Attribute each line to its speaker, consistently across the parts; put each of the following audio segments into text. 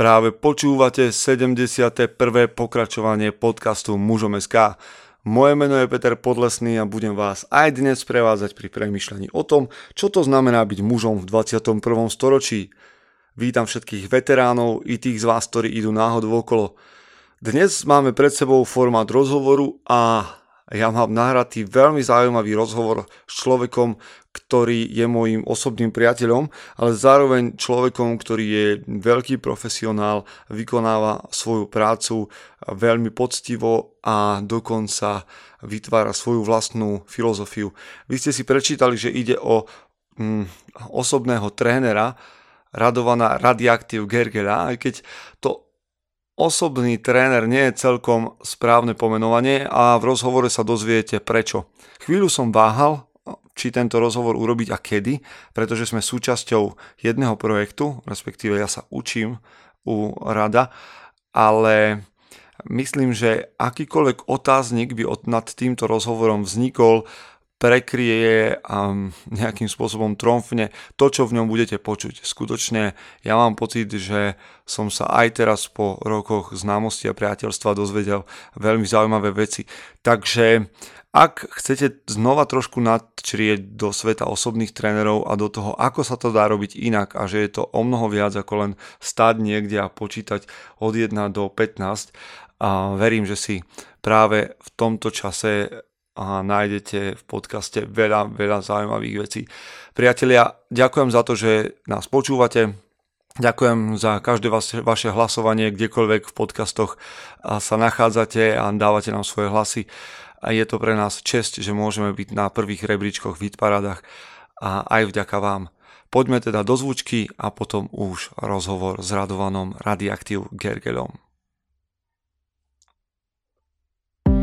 Speaker 1: Práve počúvate 71. pokračovanie podcastu Mužom.sk. Moje meno je Peter Podlesný a budem vás aj dnes prevádzať pri premyšľaní o tom, čo to znamená byť mužom v 21. storočí. Vítam všetkých veteránov i tých z vás, ktorí idú náhodou okolo. Dnes máme pred sebou formát rozhovoru a ja mám nahratý veľmi zaujímavý rozhovor s človekom, ktorý je môjim osobným priateľom, ale zároveň človekom, ktorý je veľký profesionál, vykonáva svoju prácu veľmi poctivo a dokonca vytvára svoju vlastnú filozofiu. Vy ste si prečítali, že ide o mm, osobného trénera Radovana Radioaktiv Gergela, aj keď to osobný tréner nie je celkom správne pomenovanie a v rozhovore sa dozviete prečo. Chvíľu som váhal, či tento rozhovor urobiť a kedy, pretože sme súčasťou jedného projektu, respektíve ja sa učím u Rada, ale myslím, že akýkoľvek otáznik by nad týmto rozhovorom vznikol, prekrie a nejakým spôsobom tromfne to, čo v ňom budete počuť. Skutočne ja mám pocit, že som sa aj teraz po rokoch známosti a priateľstva dozvedel veľmi zaujímavé veci. Takže ak chcete znova trošku nadčrieť do sveta osobných trénerov a do toho, ako sa to dá robiť inak a že je to o mnoho viac ako len stáť niekde a počítať od 1 do 15, a verím, že si práve v tomto čase a nájdete v podcaste veľa, veľa zaujímavých vecí. Priatelia, ďakujem za to, že nás počúvate. Ďakujem za každé vaše hlasovanie, kdekoľvek v podcastoch sa nachádzate a dávate nám svoje hlasy. A je to pre nás čest, že môžeme byť na prvých rebríčkoch v hitparadách a aj vďaka vám. Poďme teda do zvučky a potom už rozhovor s Radovanom Radioaktiv Gergelom.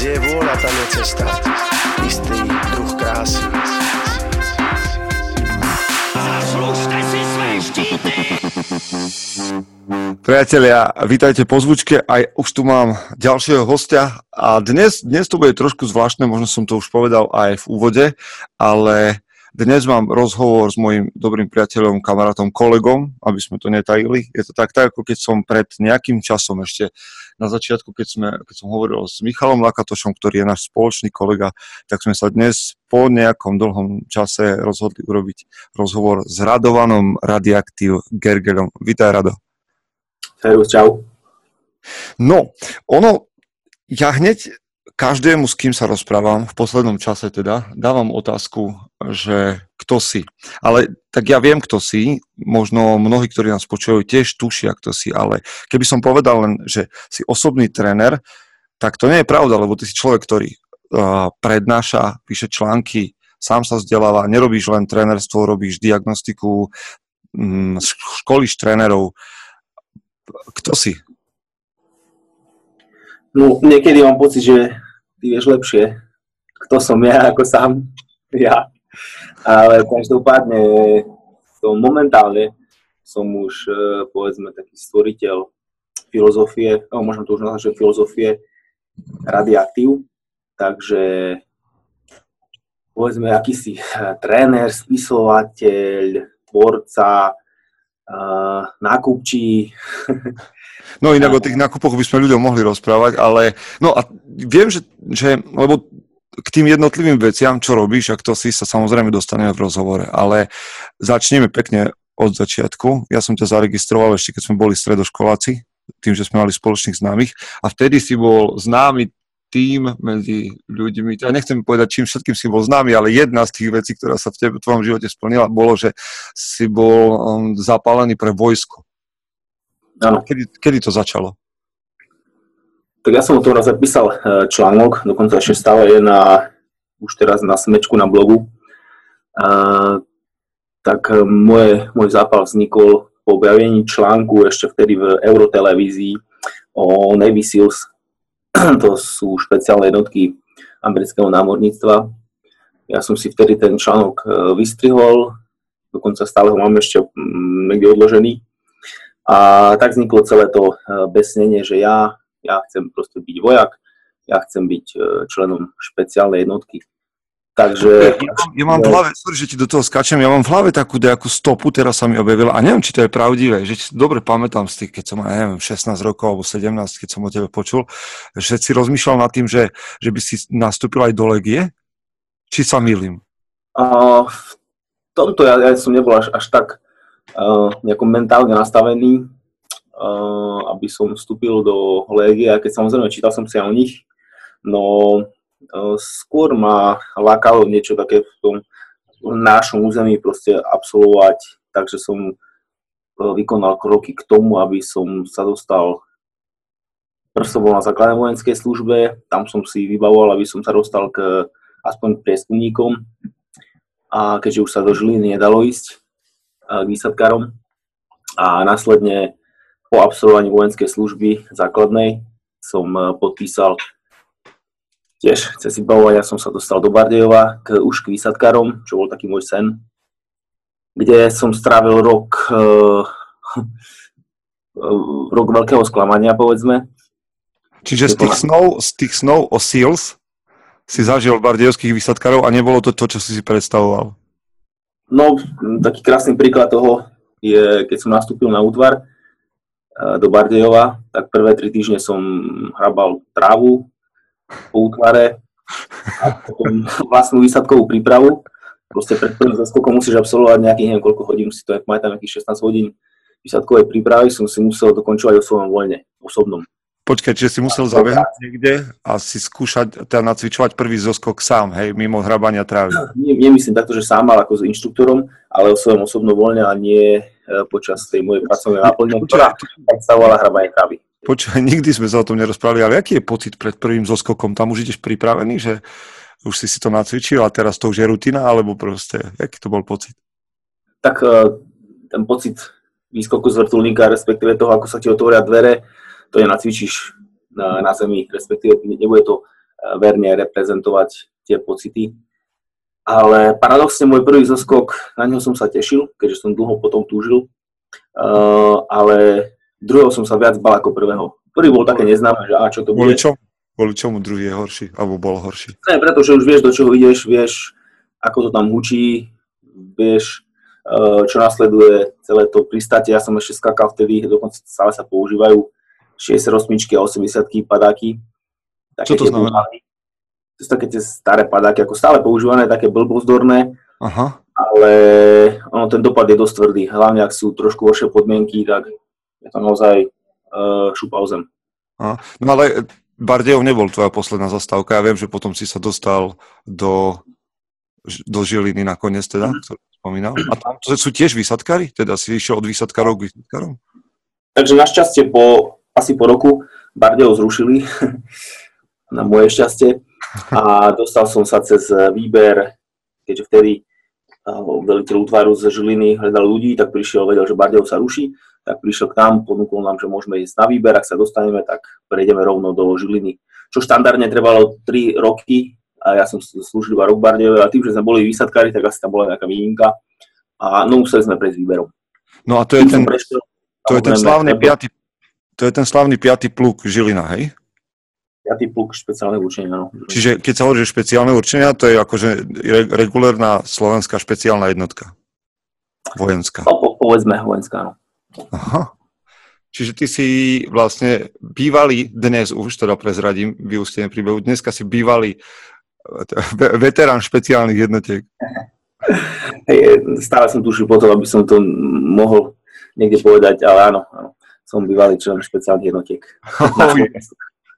Speaker 2: Kde je vôľa, tam je cesta. Istý druh krásy.
Speaker 3: Zaslužte si své štíty!
Speaker 1: Priatelia, vítajte po zvučke, aj už tu mám ďalšieho hostia a dnes, dnes to bude trošku zvláštne, možno som to už povedal aj v úvode, ale dnes mám rozhovor s mojim dobrým priateľom, kamarátom, kolegom, aby sme to netajili. Je to tak, tak ako keď som pred nejakým časom ešte na začiatku, keď, sme, keď som hovoril s Michalom Lakatošom, ktorý je náš spoločný kolega, tak sme sa dnes po nejakom dlhom čase rozhodli urobiť rozhovor s Radovanom Radioaktív Gergelom. Vítaj, Rado.
Speaker 4: Servus, čau.
Speaker 1: No, ono, ja hneď každému, s kým sa rozprávam, v poslednom čase teda, dávam otázku, že kto si. Ale tak ja viem, kto si, možno mnohí, ktorí nás počujú, tiež tušia, kto si, ale keby som povedal len, že si osobný tréner, tak to nie je pravda, lebo ty si človek, ktorý uh, prednáša, píše články, sám sa vzdeláva, nerobíš len trénerstvo, robíš diagnostiku, um, školíš trénerov. Kto si?
Speaker 4: No, niekedy mám pocit, že ty vieš lepšie, kto som ja ako sám ja. Ale každopádne to momentálne som už e, povedzme taký stvoriteľ filozofie, no možno to už nazvať, že filozofie radiaktív, takže povedzme akýsi tréner, spisovateľ, tvorca, uh, nákupčí,
Speaker 1: No inak o tých nákupoch by sme ľuďom mohli rozprávať, ale no a viem, že, že lebo k tým jednotlivým veciam, čo robíš, ak to si sa samozrejme dostaneme v rozhovore, ale začneme pekne od začiatku. Ja som ťa zaregistroval ešte, keď sme boli stredoškoláci, tým, že sme mali spoločných známych a vtedy si bol známy tým medzi ľuďmi, ja nechcem povedať, čím všetkým si bol známy, ale jedna z tých vecí, ktorá sa v tebe, v tvojom živote splnila, bolo, že si bol um, zapálený pre vojsko. Kedy, kedy to začalo?
Speaker 4: Tak ja som o tom raz zapísal eh, článok, dokonca ešte stále je na, už teraz na smečku na blogu. A, tak eh, moje, môj zápal vznikol po objavení článku ešte vtedy v Eurotelevízii o Navy Seals, to sú špeciálne jednotky amerického námorníctva. Ja som si vtedy ten článok e, vystrihol, dokonca stále ho mám ešte mm, niekde odložený. A tak vzniklo celé to besnenie, že ja, ja chcem proste byť vojak, ja chcem byť členom špeciálnej jednotky. Takže...
Speaker 1: Ja, ja mám v hlave, sorry, že ti do toho skačem, ja mám v hlave takú nejakú stopu, teraz sa mi objavila a neviem, či to je pravdivé, že si dobre pamätám z tých, keď som, neviem, 16 rokov alebo 17, keď som o tebe počul, že si rozmýšľal nad tým, že, že by si nastúpil aj do legie? Či sa milím?
Speaker 4: Uh, v tomto ja, ja som nebol až, až tak uh, nejako mentálne nastavený, aby som vstúpil do legie, a keď samozrejme čítal som si aj o nich, no skôr ma lákalo niečo také v tom našom území proste absolvovať, takže som vykonal kroky k tomu, aby som sa dostal Prv som bol na základnej vojenskej službe, tam som si vybavoval, aby som sa dostal k aspoň prieskumníkom. A keďže už sa do Žiliny nedalo ísť k výsadkárom. A následne po absolvovaní vojenskej služby základnej som podpísal tiež bavovať, ja som sa dostal do Bardejova k, už k výsadkárom, čo bol taký môj sen, kde som strávil rok, uh, rok veľkého sklamania, povedzme.
Speaker 1: Čiže z tých, snov, z tých snov o SEALS si zažil bardejovských výsadkárov a nebolo to to, čo si si predstavoval?
Speaker 4: No, taký krásny príklad toho je, keď som nastúpil na útvar do Bardejova, tak prvé tri týždne som hrabal trávu, po útvare a potom vlastnú výsadkovú prípravu. Proste pred prvým zaskokom musíš absolvovať nejakých, neviem koľko hodín, si to tam nejakých 16 hodín výsadkovej prípravy, som si musel dokončovať o svojom voľne, osobnom.
Speaker 1: Počkaj, čiže si musel zabehnúť niekde a si skúšať, teda nacvičovať prvý zoskok sám, hej, mimo hrabania trávy.
Speaker 4: Nie, nemyslím takto, že sám, ale ako s inštruktorom, ale o svojom osobnom voľne a nie e, počas tej mojej pracovnej náplne, ktorá predstavovala hrabanie trávy.
Speaker 1: Počúvaj, nikdy sme sa o tom nerozprávali, ale aký je pocit pred prvým zoskokom? Tam už ideš pripravený, že už si si to nacvičil a teraz to už je rutina, alebo proste, aký to bol pocit?
Speaker 4: Tak e, ten pocit výskoku z vrtulníka, respektíve toho, ako sa ti otvoria dvere, to nenacvičíš na, na zemi, respektíve nebude to e, verne reprezentovať tie pocity. Ale paradoxne môj prvý zoskok, na neho som sa tešil, keďže som dlho potom túžil, uh, ale druhého som sa viac bal ako prvého. Prvý bol také neznáme, že a čo to bude.
Speaker 1: Kvôli čomu druhý je horší, alebo bol horší?
Speaker 4: Ne, pretože už vieš, do čoho ideš, vieš, ako to tam hučí, vieš, čo nasleduje celé to pristátie. Ja som ešte skakal vtedy, dokonca stále sa používajú 68 a 80 padáky.
Speaker 1: Také čo to znamená?
Speaker 4: To sú také tie staré padáky, ako stále používané, také blbozdorné.
Speaker 1: Aha.
Speaker 4: Ale ono, ten dopad je dosť tvrdý. Hlavne, ak sú trošku horšie podmienky, tak je to naozaj uh, šupa o zem.
Speaker 1: A, no ale Bardejov nebol tvoja posledná zastávka. Ja viem, že potom si sa dostal do, do Žiliny nakoniec, teda, mm. ktorý spomínal. A tam to sú tiež výsadkári? Teda si išiel od výsadkárov k výsadkárom?
Speaker 4: Takže našťastie po, asi po roku Bardejov zrušili, na moje šťastie. A dostal som sa cez výber, keďže vtedy veliteľ útvaru z Žiliny hľadal ľudí, tak prišiel, vedel, že Bardejov sa ruší, tak prišiel k nám, ponúkol nám, že môžeme ísť na výber, ak sa dostaneme, tak prejdeme rovno do Žiliny. Čo štandardne trvalo 3 roky a ja som slúžil iba rok Bardejov, a tým, že sme boli výsadkári, tak asi tam bola nejaká výnimka a no museli sme prejsť výberom.
Speaker 1: No a to je ten, prešiel, to je ten slavný piatý, to je ten slavný piatý pluk Žilina, hej?
Speaker 4: Piatý pluk špeciálneho určenia, no.
Speaker 1: Čiže keď sa hovorí, že špeciálne určenia, to je akože regulárna slovenská špeciálna jednotka. Vojenská.
Speaker 4: No, po, povedzme vojenská, no.
Speaker 1: Aha. Čiže ty si vlastne bývalý, dnes už teda prezradím vyústenie príbehu, dneska si bývalý veterán špeciálnych jednotiek.
Speaker 4: Hey, stále som tušil potom, aby som to mohol niekde povedať, ale áno, áno som bývalý člen špeciálnych jednotiek. Oh,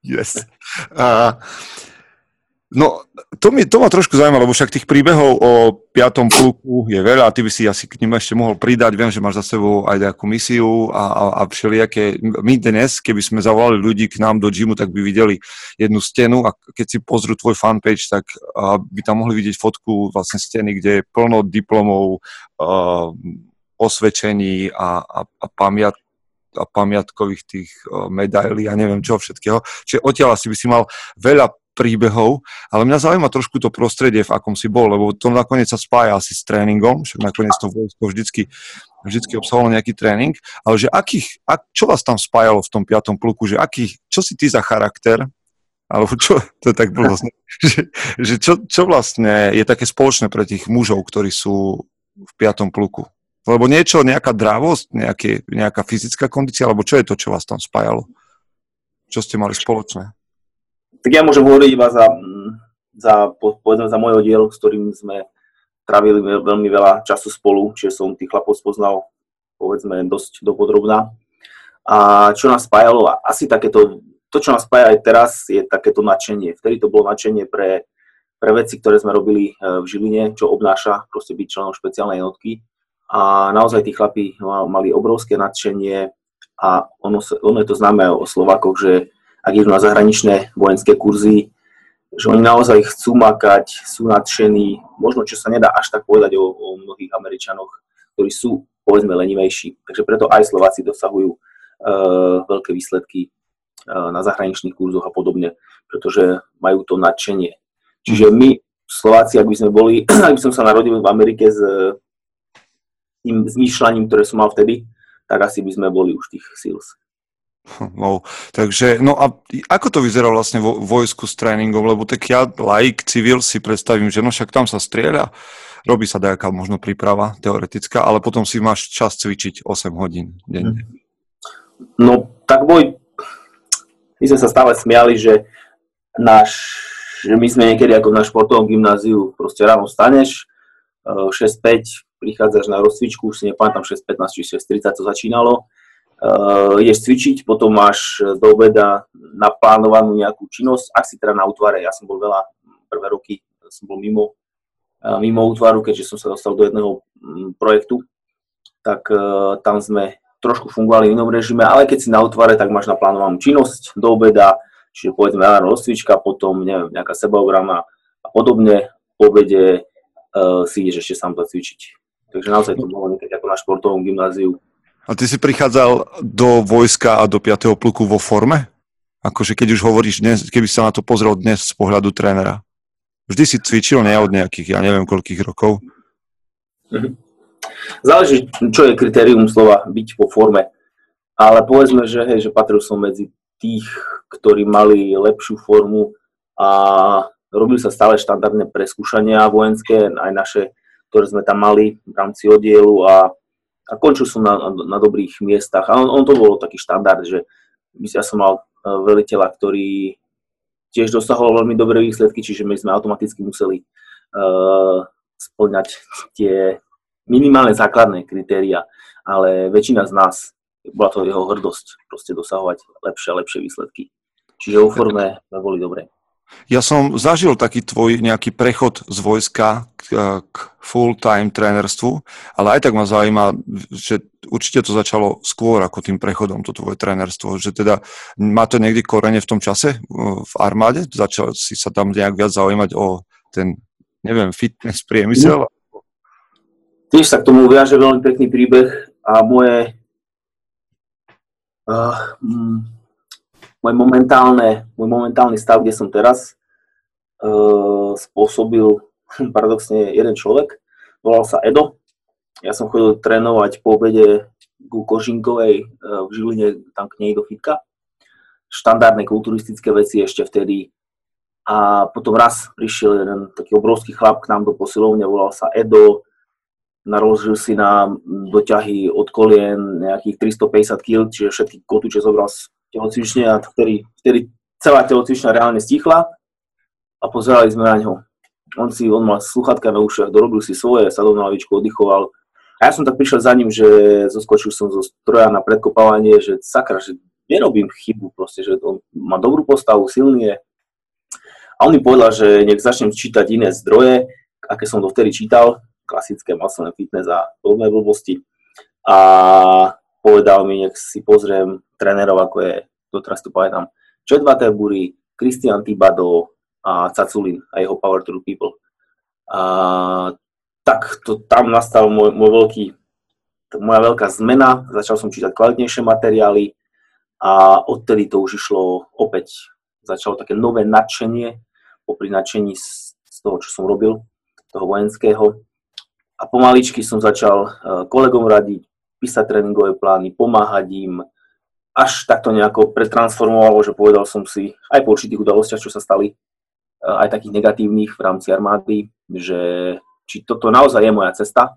Speaker 1: yes. Uh, No, to, mi, to ma trošku zaujíma, lebo však tých príbehov o piatom pluku je veľa a ty by si asi k ním ešte mohol pridať. Viem, že máš za sebou aj nejakú misiu a, a, a všelijaké. My dnes, keby sme zavolali ľudí k nám do gymu, tak by videli jednu stenu a keď si pozrú tvoj fanpage, tak uh, by tam mohli vidieť fotku vlastne steny, kde je plno diplomov, uh, osvedčení a, a, a pamiat, a pamiatkových tých medailí a neviem čo všetkého. Čiže odtiaľ asi by si mal veľa príbehov, ale mňa zaujíma trošku to prostredie, v akom si bol, lebo to nakoniec sa spája asi s tréningom, však nakoniec to vojsko vždycky, vždycky obsahovalo nejaký tréning, ale že akých, ak, čo vás tam spájalo v tom piatom pluku, že akých, čo si ty za charakter, alebo čo, to je tak vlastne, že, že čo, čo vlastne je také spoločné pre tých mužov, ktorí sú v piatom pluku? Lebo niečo, nejaká drávosť, nejaké, nejaká fyzická kondícia, alebo čo je to, čo vás tam spájalo? Čo ste mali spoločné?
Speaker 4: tak ja môžem hovoriť iba za, za, povedzme, za môj oddiel, s ktorým sme trávili veľmi veľa času spolu, čiže som tých chlapov spoznal povedzme dosť dopodrobná. A čo nás spájalo, asi takéto, to čo nás spája aj teraz, je takéto nadšenie. Vtedy to bolo nadšenie pre, pre veci, ktoré sme robili e, v Žiline, čo obnáša proste byť členom špeciálnej jednotky. A naozaj tí chlapi mali obrovské nadšenie a ono, ono je to známe o Slovakoch, že ak idú na zahraničné vojenské kurzy, že oni naozaj chcú makať, sú nadšení, možno čo sa nedá až tak povedať o, o mnohých Američanoch, ktorí sú povedzme lenivejší. Takže preto aj Slováci dosahujú uh, veľké výsledky uh, na zahraničných kurzoch a podobne, pretože majú to nadšenie. Čiže my, Slováci, ak by sme boli, ak by som sa narodil v Amerike s tým zmýšľaním, ktoré som mal vtedy, tak asi by sme boli už tých SEALs.
Speaker 1: Wow. Takže, no a ako to vyzerá vlastne vo vojsku s tréningom, lebo tak ja, laik, civil si predstavím, že no však tam sa strieľa, robí sa nejaká možno príprava teoretická, ale potom si máš čas cvičiť 8 hodín denne.
Speaker 4: No, tak boj, my sme sa stále smiali, že náš, že my sme niekedy ako na športovom gymnáziu, proste ráno staneš, 6-5, eh, prichádzaš na rozcvičku, už si nepamätám 6-15 či 6-30 to začínalo, uh, ideš cvičiť, potom máš do obeda naplánovanú nejakú činnosť, ak si teda na útvare, ja som bol veľa, prvé roky som bol mimo, uh, mimo útvaru, keďže som sa dostal do jedného um, projektu, tak uh, tam sme trošku fungovali v inom režime, ale keď si na útvare, tak máš naplánovanú činnosť do obeda, čiže povedzme ráno rozcvička, potom neviem, nejaká sebaograma a podobne, po obede uh, si ideš ešte sám zacvičiť. Takže naozaj to bolo niekedy ako na športovom gymnáziu,
Speaker 1: a ty si prichádzal do vojska a do 5. pluku vo forme? Akože keď už hovoríš dnes, keby sa na to pozrel dnes z pohľadu trénera. Vždy si cvičil ne od nejakých, ja neviem koľkých rokov.
Speaker 4: Mhm. Záleží, čo je kritérium slova byť po forme. Ale povedzme, že, hej, že patril som medzi tých, ktorí mali lepšiu formu a robili sa stále štandardné preskúšania vojenské, aj naše, ktoré sme tam mali v rámci oddielu a a končil som na, na, dobrých miestach. A on, on to bolo taký štandard, že ja som mal e, veliteľa, ktorý tiež dosahoval veľmi dobré výsledky, čiže my sme automaticky museli uh, splňať tie minimálne základné kritéria, ale väčšina z nás, bola to jeho hrdosť, proste dosahovať lepšie a lepšie výsledky. Čiže vo forme boli dobré.
Speaker 1: Ja som zažil taký tvoj nejaký prechod z vojska k, full-time trénerstvu, ale aj tak ma zaujíma, že určite to začalo skôr ako tým prechodom, to tvoje trénerstvo, že teda má to niekde korene v tom čase v armáde? Začal si sa tam nejak viac zaujímať o ten, neviem, fitness priemysel?
Speaker 4: Tiež sa k tomu viaže veľmi pekný príbeh a moje uh, môj, momentálne, môj momentálny stav, kde som teraz, uh, spôsobil paradoxne jeden človek. Volal sa Edo. Ja som chodil trénovať po obede ku Kožinkovej uh, v Žiline, tam k nej do fitka. Štandardné kulturistické veci ešte vtedy. A potom raz prišiel jeden taký obrovský chlap k nám do posilovne, volal sa Edo, narožil si nám doťahy od kolien nejakých 350 kg, čiže všetky kotúče zobral z telocvične a vtedy, vtedy celá telocvičňa reálne stichla a pozerali sme na ňo. On si, on mal sluchatka na ušiach, dorobil si svoje, sadol na lavičku, oddychoval. A ja som tak prišiel za ním, že zoskočil som zo stroja na predkopávanie, že sakra, že nerobím chybu proste, že on má dobrú postavu, silný je. A on mi povedal, že nech začnem čítať iné zdroje, aké som dovtedy čítal, klasické maslené fitness a podobné blbosti. A povedal mi, nech si pozriem trénerov, ako je, doteraz tu pamätám, Chad Waterbury, Christian Tibado a Caculin a jeho Power True People. A tak to, tam nastal môj, môj veľký moja veľká zmena, začal som čítať kvalitnejšie materiály a odtedy to už išlo opäť, začalo také nové nadšenie, popri nadšení z, z toho, čo som robil, toho vojenského. A pomaličky som začal uh, kolegom radiť, písať tréningové plány, pomáhať im, až takto nejako pretransformovalo, že povedal som si aj po určitých udalostiach, čo sa stali, aj takých negatívnych v rámci armády, že či toto naozaj je moja cesta,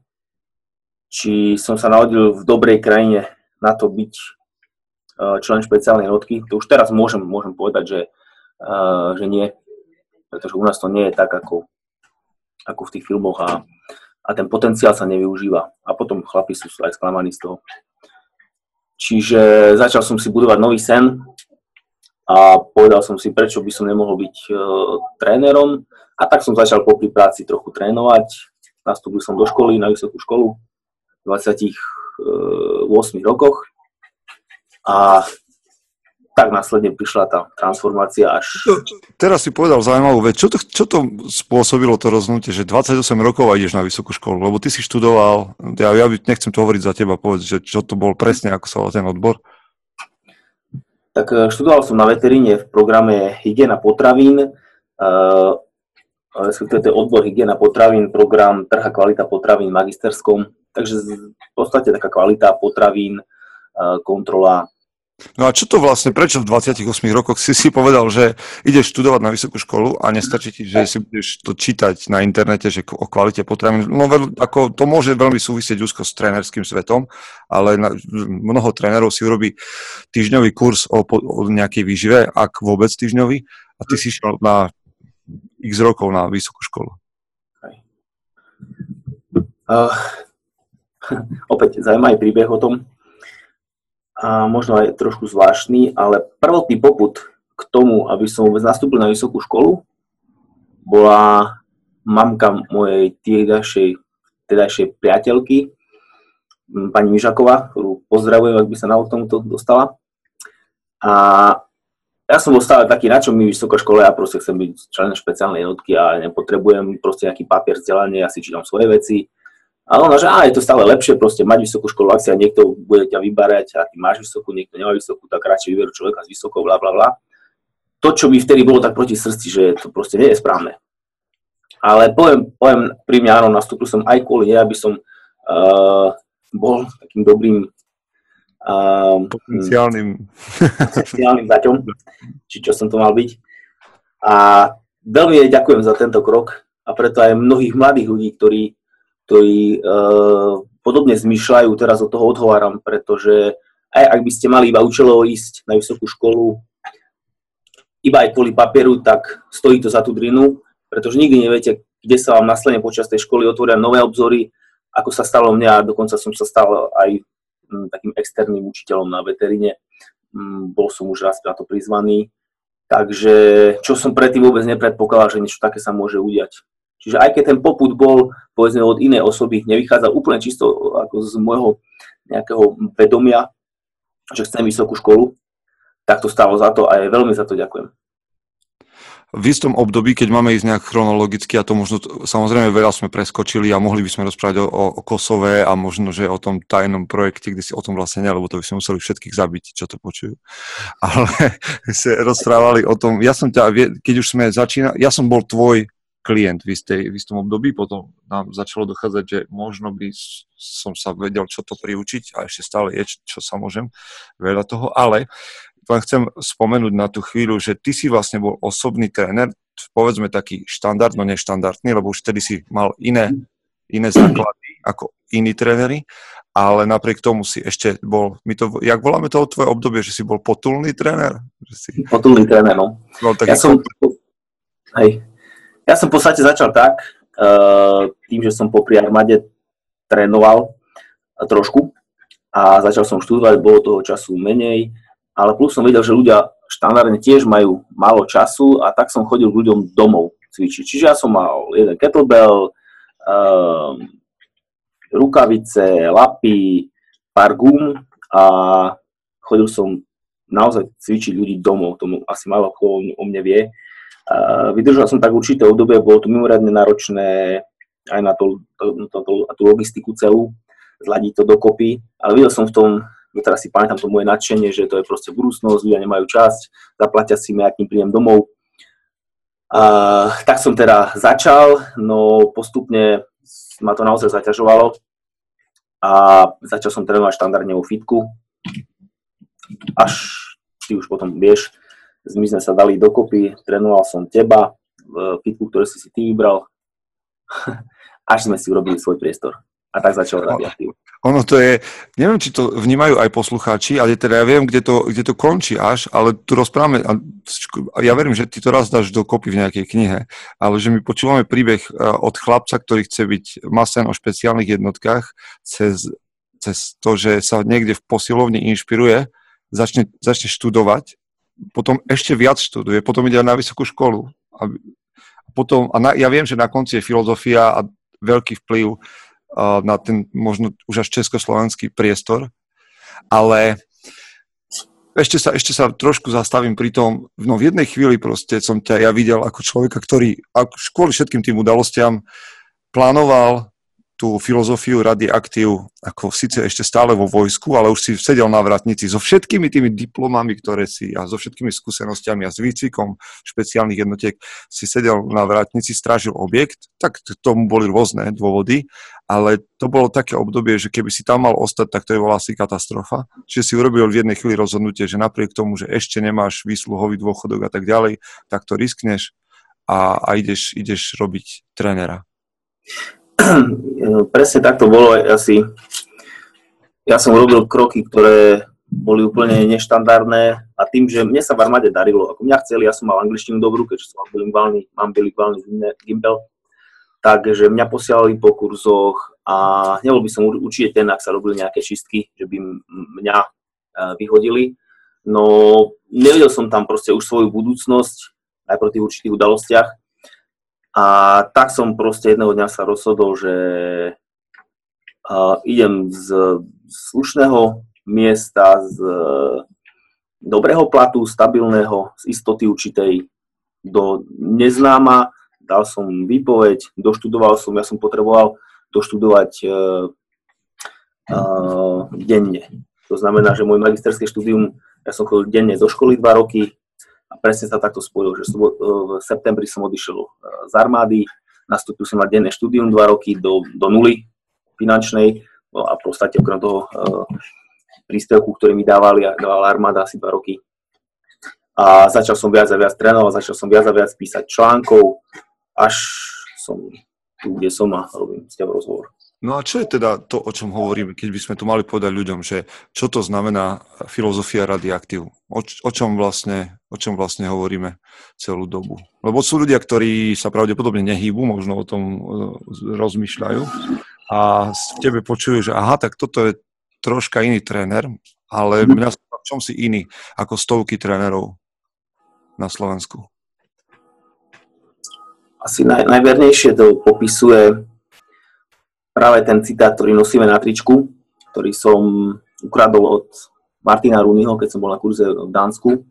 Speaker 4: či som sa narodil v dobrej krajine na to byť uh, člen špeciálnej jednotky. To už teraz môžem, môžem povedať, že, uh, že nie, pretože u nás to nie je tak, ako, ako v tých filmoch a, a ten potenciál sa nevyužíva. A potom chlapi sú aj sklamaní z toho. Čiže začal som si budovať nový sen a povedal som si, prečo by som nemohol byť uh, trénerom. A tak som začal popri práci trochu trénovať. Nastúpil som do školy, na vysokú školu 28 eh, rokoch a tak následne prišla tá transformácia až...
Speaker 1: Teraz si povedal zaujímavú vec. Čo to, čo to spôsobilo to rozhodnutie, že 28 rokov a ideš na vysokú školu? Lebo ty si študoval, ja, ja nechcem to hovoriť za teba, povedz, že čo to bol presne, ako sa ten odbor?
Speaker 4: Tak eh, študoval som na veteríne v programe Hygiena potravín, uh, respektíve to je odbor Hygiena potravín, program Trha kvalita potravín magisterskom Takže v podstate taká kvalita potravín, kontrola.
Speaker 1: No a čo to vlastne, prečo v 28 rokoch si si povedal, že ideš študovať na vysokú školu a nestačí ti, že si budeš to čítať na internete, že o kvalite potravín, no ako to môže veľmi súvisieť úzko s trénerským svetom, ale na, mnoho trénerov si urobí týždňový kurz o, o nejakej výžive, ak vôbec týždňový, a ty si šiel na x rokov na vysokú školu.
Speaker 4: Uh, opäť zaujímavý príbeh o tom a možno aj trošku zvláštny, ale prvotný poput k tomu, aby som vôbec nastúpil na vysokú školu, bola mamka mojej tedajšej, tedajšej priateľky, pani Mižaková, ktorú pozdravujem, ak by sa na tomuto dostala. A ja som bol stále taký, na čo mi vysoká škola, ja proste chcem byť člen špeciálnej jednotky a nepotrebujem proste nejaký papier vzdelanie, ja si čítam svoje veci, a ona, že á, je to stále lepšie proste mať vysokú školu, ak sa niekto bude ťa vyberať a ty máš vysokú, niekto nemá vysokú, tak radšej vyberú človeka s vysokou, bla bla bla. To, čo by vtedy bolo tak proti srdci, že to proste nie je správne. Ale poviem, poviem pri mňa, áno, nastúpil som aj kvôli nej, aby som uh, bol takým dobrým
Speaker 1: uh, potenciálnym
Speaker 4: potenciálnym zaťom, či čo som to mal byť. A veľmi ďakujem za tento krok a preto aj mnohých mladých ľudí, ktorí ktorí uh, podobne zmyšľajú, teraz od toho odhováram, pretože aj ak by ste mali iba účelovo ísť na vysokú školu, iba aj kvôli papieru, tak stojí to za tú drinu, pretože nikdy neviete, kde sa vám následne počas tej školy otvoria nové obzory, ako sa stalo mne a dokonca som sa stal aj m, takým externým učiteľom na veteríne. M, bol som už raz na to prizvaný. Takže čo som predtým vôbec nepredpokladal, že niečo také sa môže udiať. Čiže aj keď ten poput bol, povedzme, od inej osoby, nevychádzal úplne čisto ako z môjho nejakého vedomia, že chcem vysokú školu, tak to stalo za to a aj veľmi za to ďakujem.
Speaker 1: V istom období, keď máme ísť nejak chronologicky, a to možno, samozrejme veľa sme preskočili a mohli by sme rozprávať o, o Kosove a možno, že o tom tajnom projekte, kde si o tom vlastne ne, lebo to by sme museli všetkých zabiť, čo to počujú. Ale sa rozprávali o tom, ja som ťa, keď už sme začínali, ja som bol tvoj klient v, istej, v istom období, potom nám začalo dochádzať, že možno by som sa vedel, čo to priučiť a ešte stále je, čo sa môžem, veľa toho, ale len chcem spomenúť na tú chvíľu, že ty si vlastne bol osobný tréner, povedzme taký štandard, no neštandardný, lebo už vtedy si mal iné, iné základy ako iní tréneri, ale napriek tomu si ešte bol, my to, jak voláme to tvoje obdobie, že si bol potulný tréner? Že si...
Speaker 4: Potulný tréner, no. no tak ja som, hej, ja som v podstate začal tak, uh, tým, že som popri armáde trénoval trošku a začal som študovať, bolo toho času menej, ale plus som videl, že ľudia štandardne tiež majú málo času a tak som chodil ľuďom domov cvičiť. Čiže ja som mal jeden kettlebell, uh, rukavice, lapy, pár gum a chodil som naozaj cvičiť ľudí domov, tomu asi málo kto o mne vie. Vydržal som tak určité obdobie, bolo to mimoriadne náročné aj na, to, to, to, to, tú logistiku celú. zladiť to dokopy, ale videl som v tom, no teraz si pamätám to moje nadšenie, že to je proste budúcnosť, ľudia nemajú časť, zaplatia si mi, akým prídem domov. A, tak som teda začal, no postupne ma to naozaj zaťažovalo a začal som trénovať štandardne vo fitku. Až ty už potom vieš, my sme sa dali dokopy, trénoval som teba v fitku, ktoré si si ty vybral, až sme si urobili svoj priestor. A tak začal radioaktív.
Speaker 1: Ono to je, neviem, či to vnímajú aj poslucháči, ale teda ja viem, kde to, kde to končí až, ale tu rozprávame, a ja verím, že ty to raz dáš do kopy v nejakej knihe, ale že my počúvame príbeh e, od chlapca, ktorý chce byť masen o špeciálnych jednotkách, cez, cez to, že sa niekde v posilovni inšpiruje, začne, začne študovať, potom ešte viac študuje, potom ide na vysokú školu. A potom, a na, ja viem, že na konci je filozofia a veľký vplyv uh, na ten možno už až československý priestor, ale ešte sa, ešte sa trošku zastavím pri tom, no v jednej chvíli proste som ťa ja videl ako človeka, ktorý kvôli všetkým tým udalostiam plánoval tú filozofiu rady aktív, ako síce ešte stále vo vojsku, ale už si sedel na vratnici so všetkými tými diplomami, ktoré si a so všetkými skúsenostiami a s výcvikom špeciálnych jednotiek si sedel na vratnici, strážil objekt, tak k tomu boli rôzne dôvody, ale to bolo také obdobie, že keby si tam mal ostať, tak to je bola asi katastrofa. Čiže si urobil v jednej chvíli rozhodnutie, že napriek tomu, že ešte nemáš výsluhový dôchodok a tak ďalej, tak to riskneš a, a ideš, ideš robiť trénera.
Speaker 4: presne tak to bolo asi. Ja som robil kroky, ktoré boli úplne neštandardné a tým, že mne sa v armáde darilo, ako mňa chceli, ja som mal angličtinu dobrú, keďže som bilingválny, mám bilingválny gimbal, takže mňa posielali po kurzoch a nebol by som určite ten, ak sa robili nejaké čistky, že by mňa e, vyhodili. No nevedel som tam proste už svoju budúcnosť aj pro tých určitých udalostiach a tak som proste jedného dňa sa rozhodol, že uh, idem z slušného miesta, z dobrého platu, stabilného, z istoty určitej do neznáma. Dal som výpoveď, doštudoval som, ja som potreboval doštudovať uh, uh, denne. To znamená, že môj magisterské štúdium, ja som chodil denne do školy dva roky, a presne sa takto spojilo, že v septembri som odišiel e, z armády, nastúpil som na denné štúdium dva roky do, do nuly finančnej no a v podstate okrem toho uh, príspevku, ktorý mi dávali, dávala armáda asi dva roky. A začal som viac a viac trénovať, začal som viac a viac písať článkov, až som tu, kde som a robím s tebou rozhovor.
Speaker 1: No a čo je teda to, o čom hovoríme, keď by sme to mali povedať ľuďom, že čo to znamená filozofia radioaktív? O, o, čom vlastne, o čom vlastne hovoríme celú dobu? Lebo sú ľudia, ktorí sa pravdepodobne nehýbu, možno o tom e, rozmýšľajú a v tebe počujú, že aha, tak toto je troška iný tréner, ale mňa v čom si iný ako stovky trénerov na Slovensku?
Speaker 4: Asi naj, najvernejšie to popisuje práve ten citát, ktorý nosíme na tričku, ktorý som ukradol od Martina Runiho, keď som bol na kurze v Dánsku,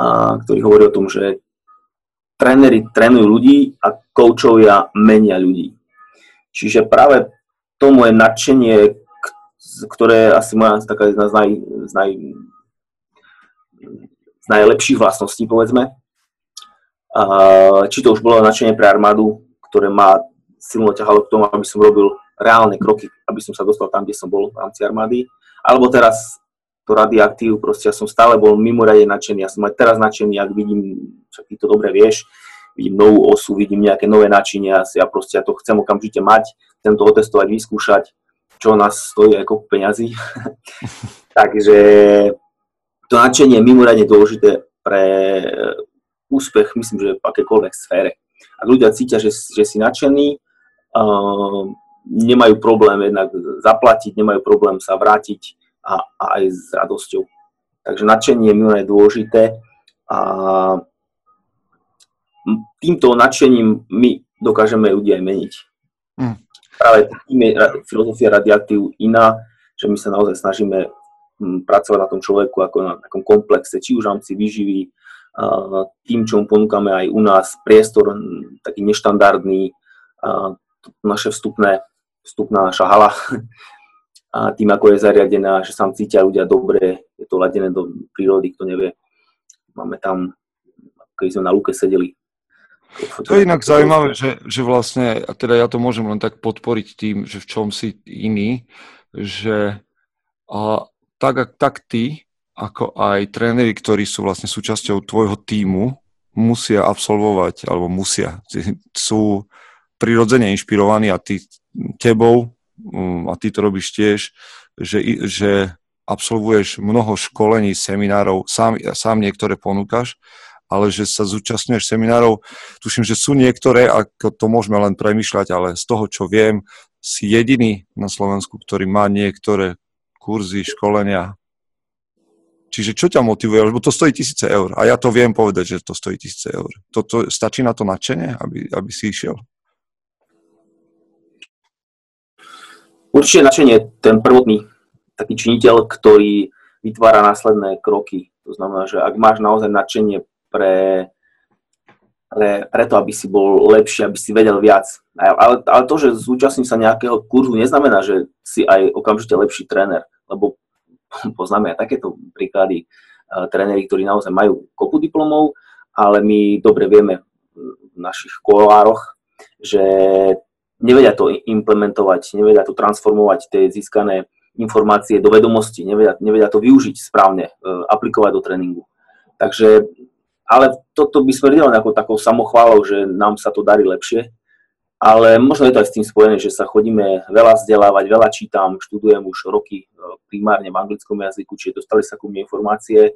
Speaker 4: a ktorý hovorí o tom, že tréneri trénujú ľudí a koučovia menia ľudí. Čiže práve to moje nadšenie, ktoré asi moja taká z, naj, z, naj, z najlepších vlastností, povedzme, a, či to už bolo nadšenie pre armádu, ktoré má silno ťahalo k tomu, aby som robil reálne kroky, aby som sa dostal tam, kde som bol v rámci armády. Alebo teraz to radioaktív, proste ja som stále bol mimoriadne nadšený. Ja som aj teraz nadšený, ak vidím, čo ty to dobre vieš, vidím novú osu, vidím nejaké nové nadšenia, ja proste ja to chcem okamžite mať, chcem to otestovať, vyskúšať, čo nás stojí ako peňazí. Takže to nadšenie je mimoriadne dôležité pre úspech, myslím, že v akékoľvek sfére. Ak ľudia cítia, že, že si nadšený, nemajú problém jednak zaplatiť, nemajú problém sa vrátiť a, a aj s radosťou. Takže nadšenie je mimoriadne dôležité a týmto nadšením my dokážeme ľudí aj meniť. Mm. Práve tým je filozofia radiaktív iná, že my sa naozaj snažíme hm, pracovať na tom človeku ako na takom komplexe, či už v rámci výživy, tým, čo mu ponúkame aj u nás, priestor hm, taký neštandardný, naše vstupné vstupná naša hala. A tým, ako je zariadená, že sa cítia ľudia dobre, je to ladené do prírody, kto nevie. Máme tam, keď sme na lúke sedeli.
Speaker 1: To je inak zaujímavé, že, že vlastne, a teda ja to môžem len tak podporiť tým, že v čom si iný, že a, tak, tak ty, ako aj tréneri, ktorí sú vlastne súčasťou tvojho týmu, musia absolvovať, alebo musia, sú prirodzene inšpirovaní a ty tebou, mm, a ty to robíš tiež, že, že absolvuješ mnoho školení, seminárov, sám, sám niektoré ponúkaš, ale že sa zúčastňuješ seminárov, tuším, že sú niektoré, ako to môžeme len premyšľať, ale z toho, čo viem, si jediný na Slovensku, ktorý má niektoré kurzy, školenia Čiže čo ťa motivuje? Lebo to stojí tisíce eur. A ja to viem povedať, že to stojí tisíce eur. To, to, stačí na to nadšenie, aby, aby si išiel?
Speaker 4: Určite nadšenie ten prvotný taký činiteľ, ktorý vytvára následné kroky. To znamená, že ak máš naozaj nadšenie pre, pre, preto, aby si bol lepší, aby si vedel viac. Ale, ale to, že zúčastním sa nejakého kurzu, neznamená, že si aj okamžite lepší tréner, lebo poznáme aj takéto príklady uh, tréneri, ktorí naozaj majú kopu diplomov, ale my dobre vieme v našich školároch, že nevedia to implementovať, nevedia to transformovať, tie získané informácie do vedomosti, nevedia, nevedia to využiť správne, uh, aplikovať do tréningu. Takže, ale toto by sme videli ako takou samochválou, že nám sa to darí lepšie, ale možno je to aj s tým spojené, že sa chodíme veľa vzdelávať, veľa čítam, študujem už roky e, primárne v anglickom jazyku, čiže dostali sa ku mne informácie, e,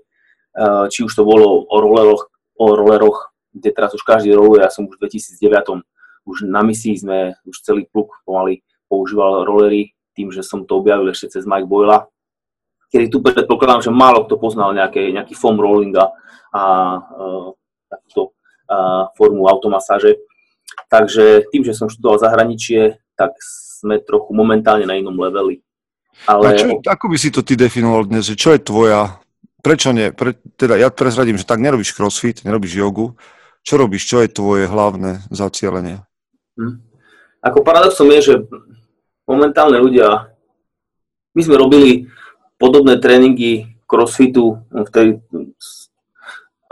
Speaker 4: či už to bolo o rolleroch, o rolleroch, kde teraz už každý roluje, ja som už v 2009 už na misii sme, už celý pluk pomaly používal rollery, tým, že som to objavil ešte cez Mike Boyla, kedy tu predpokladám, že málo kto poznal nejaké, nejaký foam rolling a, a, a takúto a, formu automasáže. Takže tým, že som študoval zahraničie, tak sme trochu momentálne na inom leveli.
Speaker 1: Ale... A čo, ako by si to ty definoval dnes, čo je tvoja, prečo nie, pre, teda ja prezradím, že tak nerobíš crossfit, nerobíš jogu, čo robíš, čo je tvoje hlavné zacielenie? Hm.
Speaker 4: Ako paradoxom je, že momentálne ľudia, my sme robili podobné tréningy crossfitu v tej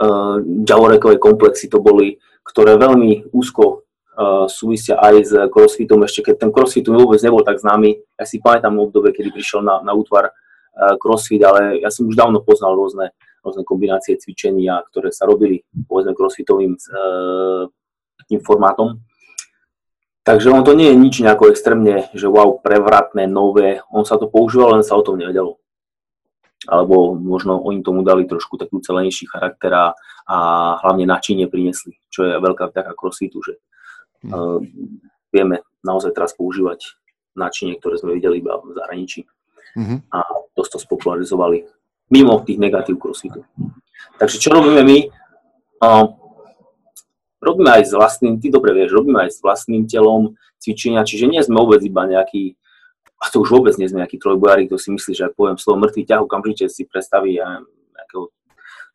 Speaker 4: uh, Javorekovej komplexy to boli, ktoré veľmi úzko uh, súvisia aj s crossfitom, ešte keď ten crossfit vôbec nebol tak známy. Ja si pamätám obdobie, kedy prišiel na, na útvar uh, crossfit, ale ja som už dávno poznal rôzne, rôzne kombinácie cvičenia, ktoré sa robili, povedzme, crossfitovým uh, takým formátom. Takže on to nie je nič nejako extrémne, že wow, prevratné, nové, on sa to používal, len sa o tom nevedelo. Alebo možno oni tomu dali trošku takú celenejší charakter a, a hlavne načinie priniesli, čo je veľká vďaka crossfitu, že Uh, vieme naozaj teraz používať náčinie, ktoré sme videli iba v zahraničí. Uh-huh. A dosť to spopularizovali mimo tých negatív crossfitu. Takže čo robíme my? Uh, robíme aj s vlastným, ty dobre vieš, robíme aj s vlastným telom cvičenia, čiže nie sme vôbec iba nejaký, a to už vôbec nie sme nejaký trojbojári, kto si myslí, že ak poviem slovo mŕtvý ťah, okamžite si predstaví ja nejakého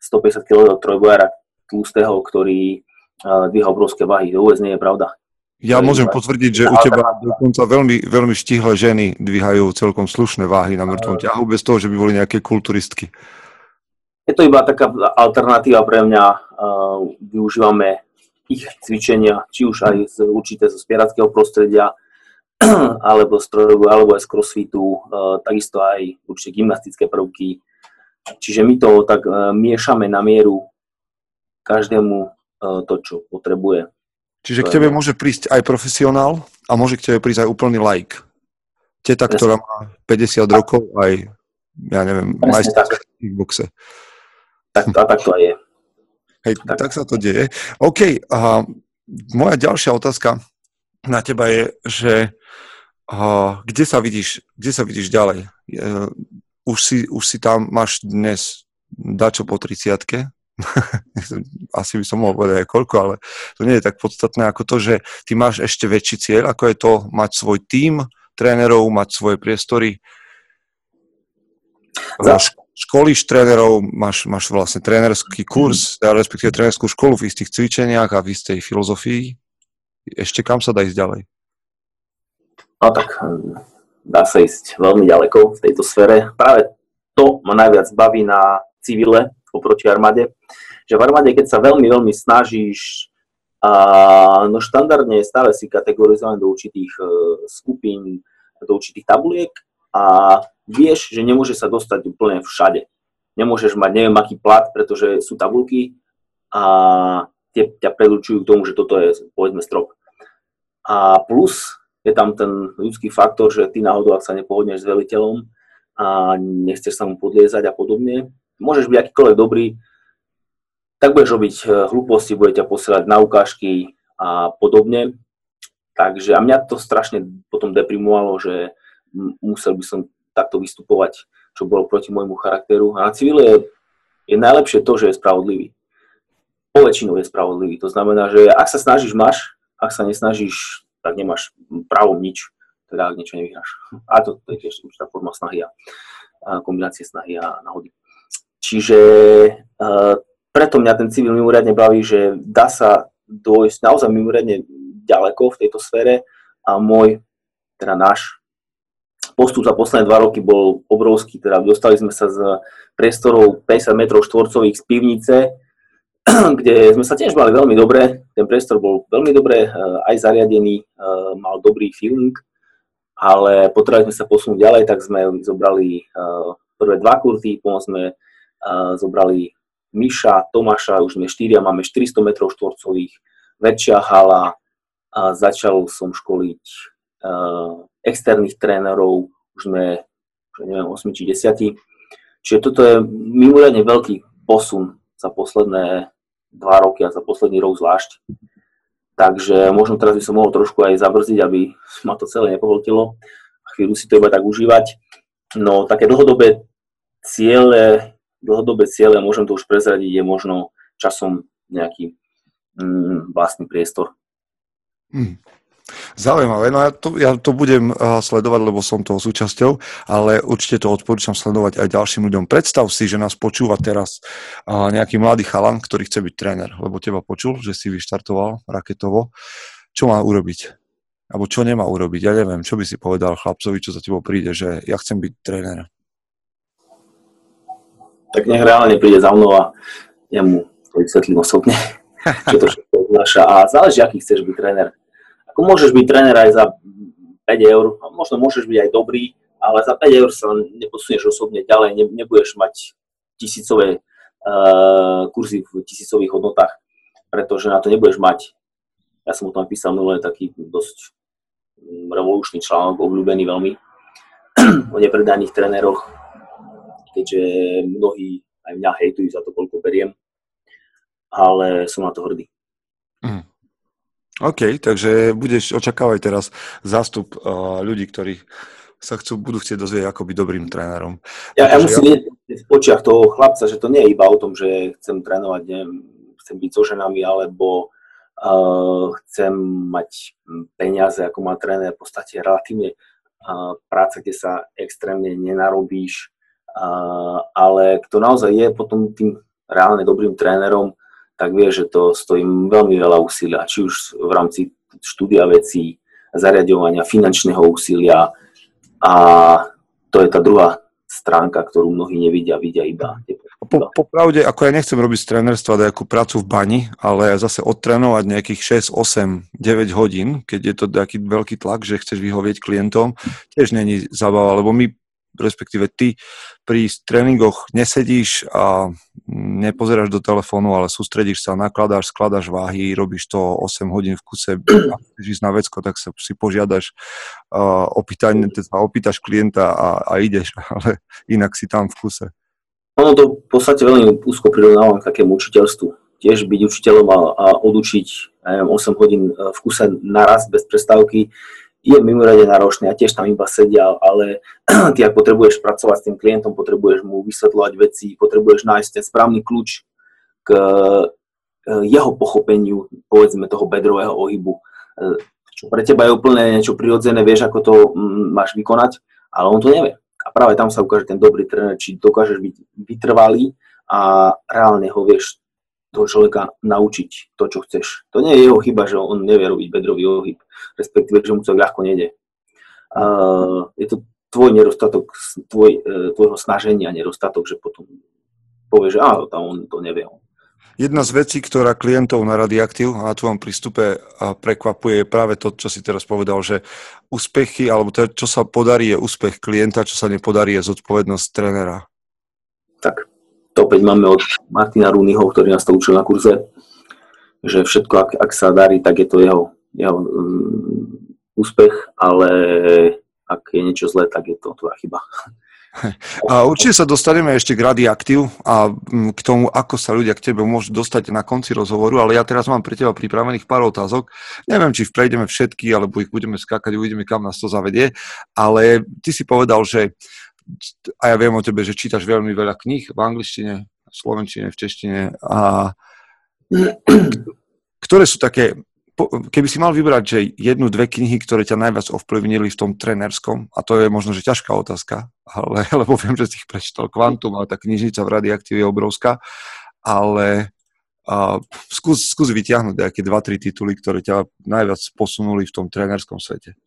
Speaker 4: 150 kg trojbojára tlustého, ktorý uh, dvíha obrovské váhy. To vôbec nie je pravda.
Speaker 1: Ja môžem potvrdiť, že u teba dokonca veľmi, veľmi štihle ženy dvíhajú celkom slušné váhy na mŕtvom ťahu, bez toho, že by boli nejaké kulturistky.
Speaker 4: Je to iba taká alternatíva pre mňa. využívame ich cvičenia, či už aj z, určité zo spierackého prostredia, alebo z trojového, alebo aj z crossfitu, takisto aj určite gymnastické prvky. Čiže my to tak miešame na mieru každému to, čo potrebuje.
Speaker 1: Čiže k tebe môže prísť aj profesionál a môže k tebe prísť aj úplný like. Teta, ktorá má 50 rokov, aj, ja neviem, majster v boxe.
Speaker 4: Tak, tak to aj je.
Speaker 1: Hej, tak. tak sa to deje. OK, a moja ďalšia otázka na teba je, že a, kde, sa vidíš, kde sa vidíš ďalej? Už, si, už si tam, máš dnes dačo po 30 asi by som mohol povedať aj koľko, ale to nie je tak podstatné ako to, že ty máš ešte väčší cieľ, ako je to mať svoj tím trénerov, mať svoje priestory. Za... Školíš trénerov, máš, máš vlastne trénerský kurz, respektíve trénerskú školu v istých cvičeniach a v istej filozofii. Ešte kam sa dá ísť ďalej?
Speaker 4: No tak hm, dá sa ísť veľmi ďaleko v tejto sfére. Práve to ma najviac baví na civile oproti armáde, že v armáde, keď sa veľmi, veľmi snažíš, a, no štandardne stále si kategorizovaný do určitých uh, skupín, do určitých tabuliek a vieš, že nemôže sa dostať úplne všade. Nemôžeš mať neviem aký plat, pretože sú tabulky a tie ťa predurčujú k tomu, že toto je povedzme strop. A plus je tam ten ľudský faktor, že ty náhodou, ak sa nepohodneš s veliteľom a nechceš sa mu podliezať a podobne, môžeš byť akýkoľvek dobrý, tak budeš robiť e, hlúposti, bude ťa posielať na ukážky a podobne. Takže a mňa to strašne potom deprimovalo, že musel by som takto vystupovať, čo bolo proti môjmu charakteru. A na civile je, je najlepšie to, že je spravodlivý. Poväčšinou je spravodlivý. To znamená, že ak sa snažíš, máš, ak sa nesnažíš, tak nemáš právom nič, teda ak niečo nevyhráš. A to, to je tiež určitá forma snahy a, kombinácie snahy a náhody. Čiže uh, preto mňa ten civil mimoriadne baví, že dá sa dôjsť naozaj mimoriadne ďaleko v tejto sfére a môj, teda náš postup za posledné dva roky bol obrovský, teda dostali sme sa z priestorov 50 m štvorcových z pivnice, kde sme sa tiež mali veľmi dobre, ten priestor bol veľmi dobre eh, aj zariadený, eh, mal dobrý feeling, ale potrebovali sme sa posunúť ďalej, tak sme zobrali eh, prvé dva kurty, potom sme zobrali Miša, Tomáša, už sme štyria, máme 400 m štvorcových, väčšia hala a začal som školiť externých trénerov, už sme, neviem, 8 či 10. Čiže toto je mimoriadne veľký posun za posledné dva roky a za posledný rok zvlášť. Takže možno teraz by som mohol trošku aj zabrziť, aby ma to celé nepohltilo chvíľu si to iba tak užívať. No také dlhodobé ciele, dlhodobé ciele, môžem to už prezradiť, je možno časom nejaký mm, vlastný priestor.
Speaker 1: Hmm. Zaujímavé, no ja to, ja to budem uh, sledovať, lebo som toho súčasťou, ale určite to odporúčam sledovať aj ďalším ľuďom. Predstav si, že nás počúva teraz uh, nejaký mladý chalan, ktorý chce byť tréner, lebo teba počul, že si vyštartoval raketovo. Čo má urobiť? Alebo čo nemá urobiť? Ja neviem, čo by si povedal chlapcovi, čo za tebou príde, že ja chcem byť tréner.
Speaker 4: Tak nech reálne príde za mnou a ja mu to vysvetlím osobne, čo to všetko obnáša. A záleží, aký chceš byť tréner ako môžeš byť tréner aj za 5 eur, možno môžeš byť aj dobrý, ale za 5 eur sa neposunieš osobne ďalej, ne, nebudeš mať tisícové uh, kurzy v tisícových hodnotách, pretože na to nebudeš mať. Ja som o tom písal minulé taký dosť mm, revolučný článok, obľúbený veľmi, o nepredaných tréneroch, keďže mnohí aj mňa hejtujú za to, koľko beriem, ale som na to hrdý.
Speaker 1: OK, takže budeš očakávať teraz zástup uh, ľudí, ktorí sa chcú, budú chcieť dozvieť, ako byť dobrým trénerom.
Speaker 4: Ja, ja musím ja... vidieť v očiach toho chlapca, že to nie je iba o tom, že chcem trénovať, neviem, chcem byť so ženami, alebo uh, chcem mať peniaze, ako má tréner, v podstate relatívne uh, práca, kde sa extrémne nenarobíš, uh, ale kto naozaj je potom tým reálne dobrým trénerom, tak vie, že to stojí veľmi veľa úsilia, či už v rámci štúdia vecí, zariadovania, finančného úsilia a to je tá druhá stránka, ktorú mnohí nevidia, vidia iba.
Speaker 1: Po, po pravde, ako ja nechcem robiť z trénerstva nejakú prácu v bani, ale zase odtrénovať nejakých 6, 8, 9 hodín, keď je to taký veľký tlak, že chceš vyhovieť klientom, tiež není zabava, lebo my respektíve ty pri tréningoch nesedíš a nepozeráš do telefónu, ale sústredíš sa, nakladáš, skladáš váhy, robíš to 8 hodín v kuse, chceš ísť na vecko, tak sa si požiadaš uh, opýtanie, teda opýtaš klienta a, a ideš, ale inak si tam v kuse.
Speaker 4: Ono to v podstate veľmi úzko prirovnávam k takému učiteľstvu. Tiež byť učiteľom a, a odučiť neviem, 8 hodín v kuse naraz bez prestávky je mimoriadne náročný a tiež tam iba sedia, ale ty ak potrebuješ pracovať s tým klientom, potrebuješ mu vysvetľovať veci, potrebuješ nájsť ten správny kľúč k jeho pochopeniu, povedzme, toho bedrového ohybu. E, čo pre teba je úplne niečo prirodzené, vieš, ako to máš vykonať, ale on to nevie. A práve tam sa ukáže ten dobrý tréner, či dokážeš byť vytrvalý a reálne ho vieš toho človeka naučiť to, čo chceš. To nie je jeho chyba, že on nevie robiť bedrový ohyb, respektíve, že mu to ľahko nejde. Uh, je to tvoj nedostatok, tvoj, uh, tvojho snaženia, nedostatok, že potom povie, že áno, on to nevie.
Speaker 1: Jedna z vecí, ktorá klientov na Radioaktív a na tvojom prístupe prekvapuje, je práve to, čo si teraz povedal, že úspechy, alebo to, čo sa podarí, je úspech klienta, čo sa nepodarí, je zodpovednosť trénera.
Speaker 4: Tak, to opäť máme od Martina Rúnyho, ktorý nás to učil na kurze, že všetko, ak, ak sa darí, tak je to jeho, jeho um, úspech, ale ak je niečo zlé, tak je to tvoja chyba.
Speaker 1: A určite sa dostaneme ešte k radioaktív a mm, k tomu, ako sa ľudia k tebe môžu dostať na konci rozhovoru, ale ja teraz mám pre teba pripravených pár otázok. Neviem, či prejdeme všetky, alebo ich budeme skákať, uvidíme, kam nás to zavedie, ale ty si povedal, že a ja viem o tebe, že čítaš veľmi veľa kníh v angličtine, v slovenčine, v češtine a ktoré sú také keby si mal vybrať, že jednu, dve knihy, ktoré ťa najviac ovplyvnili v tom trenerskom, a to je možno, že ťažká otázka, ale, lebo viem, že si ich prečítal Quantum, ale tá knižnica v radioaktíve je obrovská, ale uh, skús, skús vyťahnuť nejaké dva, tri tituly, ktoré ťa najviac posunuli v tom trenerskom svete.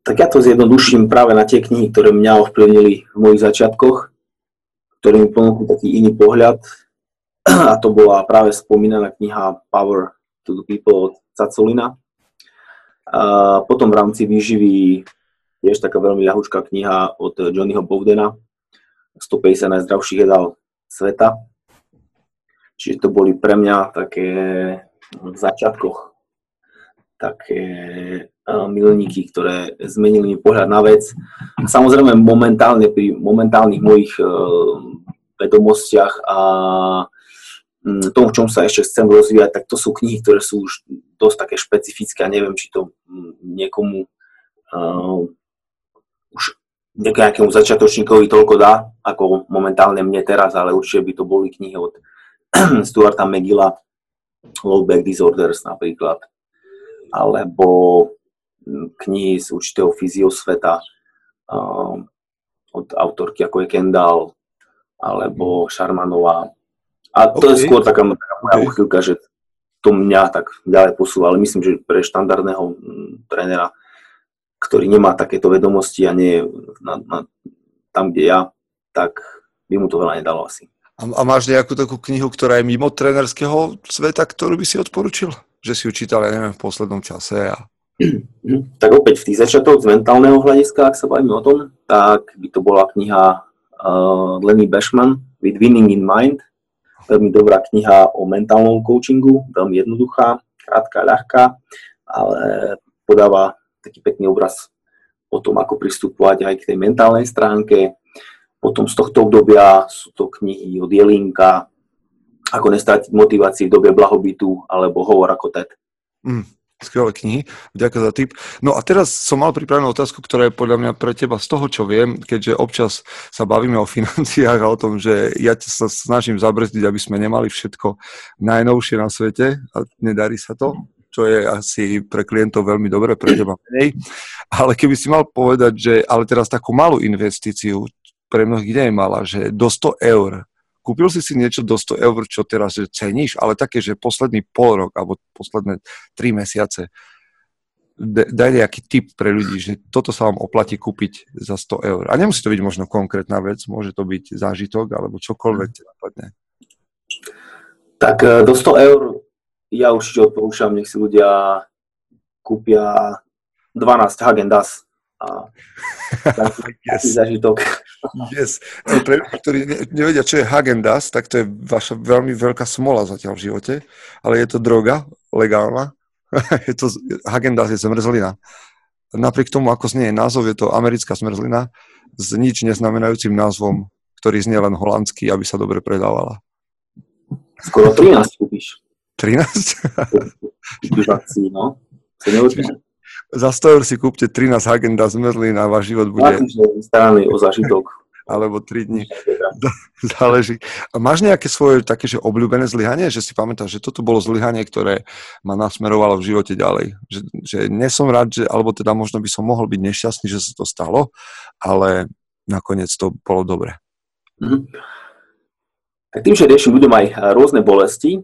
Speaker 4: Tak ja to zjednoduším práve na tie knihy, ktoré mňa ovplyvnili v mojich začiatkoch, ktoré mi ponúkli taký iný pohľad. A to bola práve spomínaná kniha Power to the People od Cacolina. A potom v rámci výživy tiež taká veľmi ľahučká kniha od Johnnyho Bowdena 150 najzdravších jedál sveta. Čiže to boli pre mňa také v začiatkoch také milníky, ktoré zmenili mi pohľad na vec. Samozrejme momentálne pri momentálnych mojich vedomostiach a Mm, tom, v čom sa ešte chcem rozvíjať, tak to sú knihy, ktoré sú už dosť také špecifické a neviem, či to mm, niekomu uh, už nejakému začiatočníkovi toľko dá, ako momentálne mne teraz, ale určite by to boli knihy od Stuarta McGilla, Low Back Disorders napríklad, alebo mm, knihy z určitého fyziosveta uh, od autorky ako je Kendall, alebo Šarmanová, a to okay. je skôr taká, taká moja okay. uchylka, že to mňa tak ďalej posúva, ale myslím, že pre štandardného mm, trénera, ktorý nemá takéto vedomosti a nie je na, na, tam, kde ja, tak by mu to veľa nedalo asi.
Speaker 1: A, a máš nejakú takú knihu, ktorá je mimo trénerského sveta, ktorú by si odporučil? Že si ju čítal, ja neviem, v poslednom čase a...
Speaker 4: Tak opäť v tých začiatok z mentálneho hľadiska, ak sa bavíme o tom, tak by to bola kniha uh, Lenny Bashman With Winning in Mind, Veľmi dobrá kniha o mentálnom coachingu, veľmi jednoduchá, krátka, ľahká, ale podáva taký pekný obraz o tom, ako pristupovať aj k tej mentálnej stránke. Potom z tohto obdobia sú to knihy od Jelinka, ako nestrátiť motivácii v dobe blahobytu, alebo Hovor ako TED.
Speaker 1: Mm, skvelé knihy, ďakujem za tip. No a teraz som mal pripravenú otázku, ktorá je podľa mňa pre teba z toho, čo viem, keďže občas sa bavíme o financiách a o tom, že ja sa snažím zabrzdiť, aby sme nemali všetko najnovšie na svete a nedarí sa to, čo je asi pre klientov veľmi dobre, pre teba menej. Ale keby si mal povedať, že ale teraz takú malú investíciu, pre mnohých nie je malá, že do 100 eur kúpil si si niečo do 100 eur, čo teraz že ceníš, ale také, že posledný pol rok alebo posledné 3 mesiace, daj nejaký tip pre ľudí, že toto sa vám oplatí kúpiť za 100 eur. A nemusí to byť možno konkrétna vec, môže to byť zážitok alebo čokoľvek ti napadne.
Speaker 4: Tak e, do 100 eur ja určite odporúčam, nech si ľudia kúpia 12 Hagen-Dazs a yes. zažitok.
Speaker 1: Yes. Pre ľudí, ktorí nevedia, čo je Hagendas, tak to je vaša veľmi veľká smola zatiaľ v živote, ale je to droga legálna. je to, Hagendas je zmrzlina. Napriek tomu, ako znie názov, je to americká zmrzlina s nič neznamenajúcim názvom, ktorý znie len holandský, aby sa dobre predávala.
Speaker 4: Skoro 13 kúpiš.
Speaker 1: 13?
Speaker 4: Kúpiš akcií, no.
Speaker 1: Za 100 eur si kúpte 13 Hagenda z Merlin a váš život bude...
Speaker 4: Starý o zažitok.
Speaker 1: Alebo 3 dní. Záleží. A máš nejaké svoje také, že obľúbené zlyhanie? Že si pamätáš, že toto bolo zlyhanie, ktoré ma nasmerovalo v živote ďalej? Že, že nesom rád, že, alebo teda možno by som mohol byť nešťastný, že sa to stalo, ale nakoniec to bolo dobre. Mm-hmm.
Speaker 4: Tak tým, že riešim ľuďom aj rôzne bolesti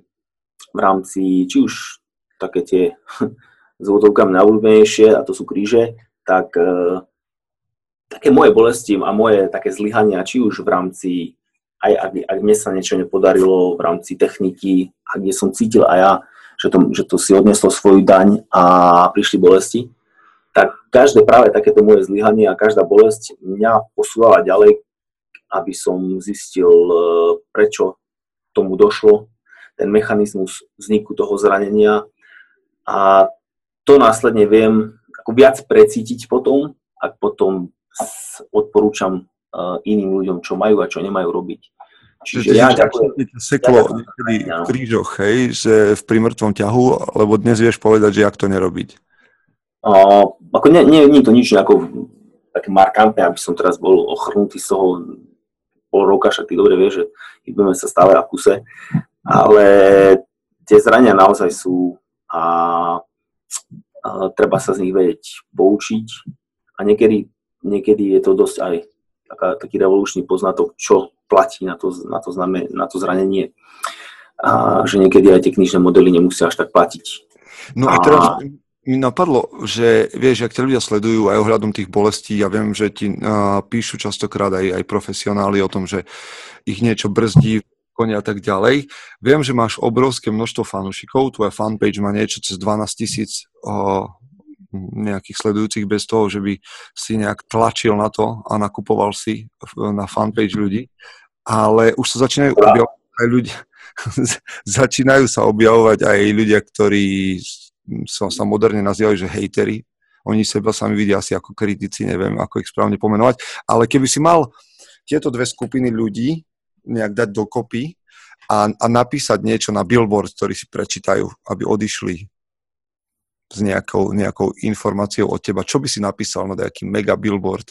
Speaker 4: v rámci, či už také tie s vodovkami najobľúbenejšie, a to sú kríže, tak uh, také moje bolesti a moje také zlyhania, či už v rámci, aj ak, ak mne sa niečo nepodarilo v rámci techniky, a kde som cítil aj ja, že to, že to si odneslo svoju daň a prišli bolesti, tak každé práve takéto moje zlyhanie a každá bolesť mňa posúvala ďalej, aby som zistil, e, prečo tomu došlo, ten mechanizmus vzniku toho zranenia a to následne viem ako viac precítiť potom, ak potom odporúčam uh, iným ľuďom, čo majú a čo nemajú robiť.
Speaker 1: Čiže ja ďakujem. seklo niekedy v krížoch, hej, že v primrtvom ťahu, lebo dnes vieš povedať, že jak to nerobiť.
Speaker 4: Uh, ako nie, nie, nie je to nič ako také markantné, aby som teraz bol ochrnutý z toho pol roka, však ty dobre vieš, že budeme sa stále v kuse, ale tie zrania naozaj sú a, a treba sa z nich vedieť poučiť a niekedy niekedy je to dosť aj taká, taký revolučný poznatok, čo platí na to, na to, zname, na to zranenie. A že niekedy aj tie knižné modely nemusia až tak platiť.
Speaker 1: No a teraz mi napadlo, že vieš, ak ťa ľudia sledujú aj ohľadom tých bolestí, ja viem, že ti uh, píšu častokrát aj, aj profesionáli o tom, že ich niečo brzdí, konia a tak ďalej. Viem, že máš obrovské množstvo fanúšikov, tvoja fanpage má niečo cez 12 tisíc nejakých sledujúcich bez toho, že by si nejak tlačil na to a nakupoval si na fanpage ľudí. Ale už sa začínajú objavovať aj ľudia, začínajú sa objavovať aj ľudia, ktorí sa, sa moderne nazývajú, že hejteri. Oni seba sami vidia asi ako kritici, neviem, ako ich správne pomenovať. Ale keby si mal tieto dve skupiny ľudí nejak dať dokopy a, a napísať niečo na billboard, ktorý si prečítajú, aby odišli s nejakou, nejakou informáciou od teba, čo by si napísal na nejaký mega billboard,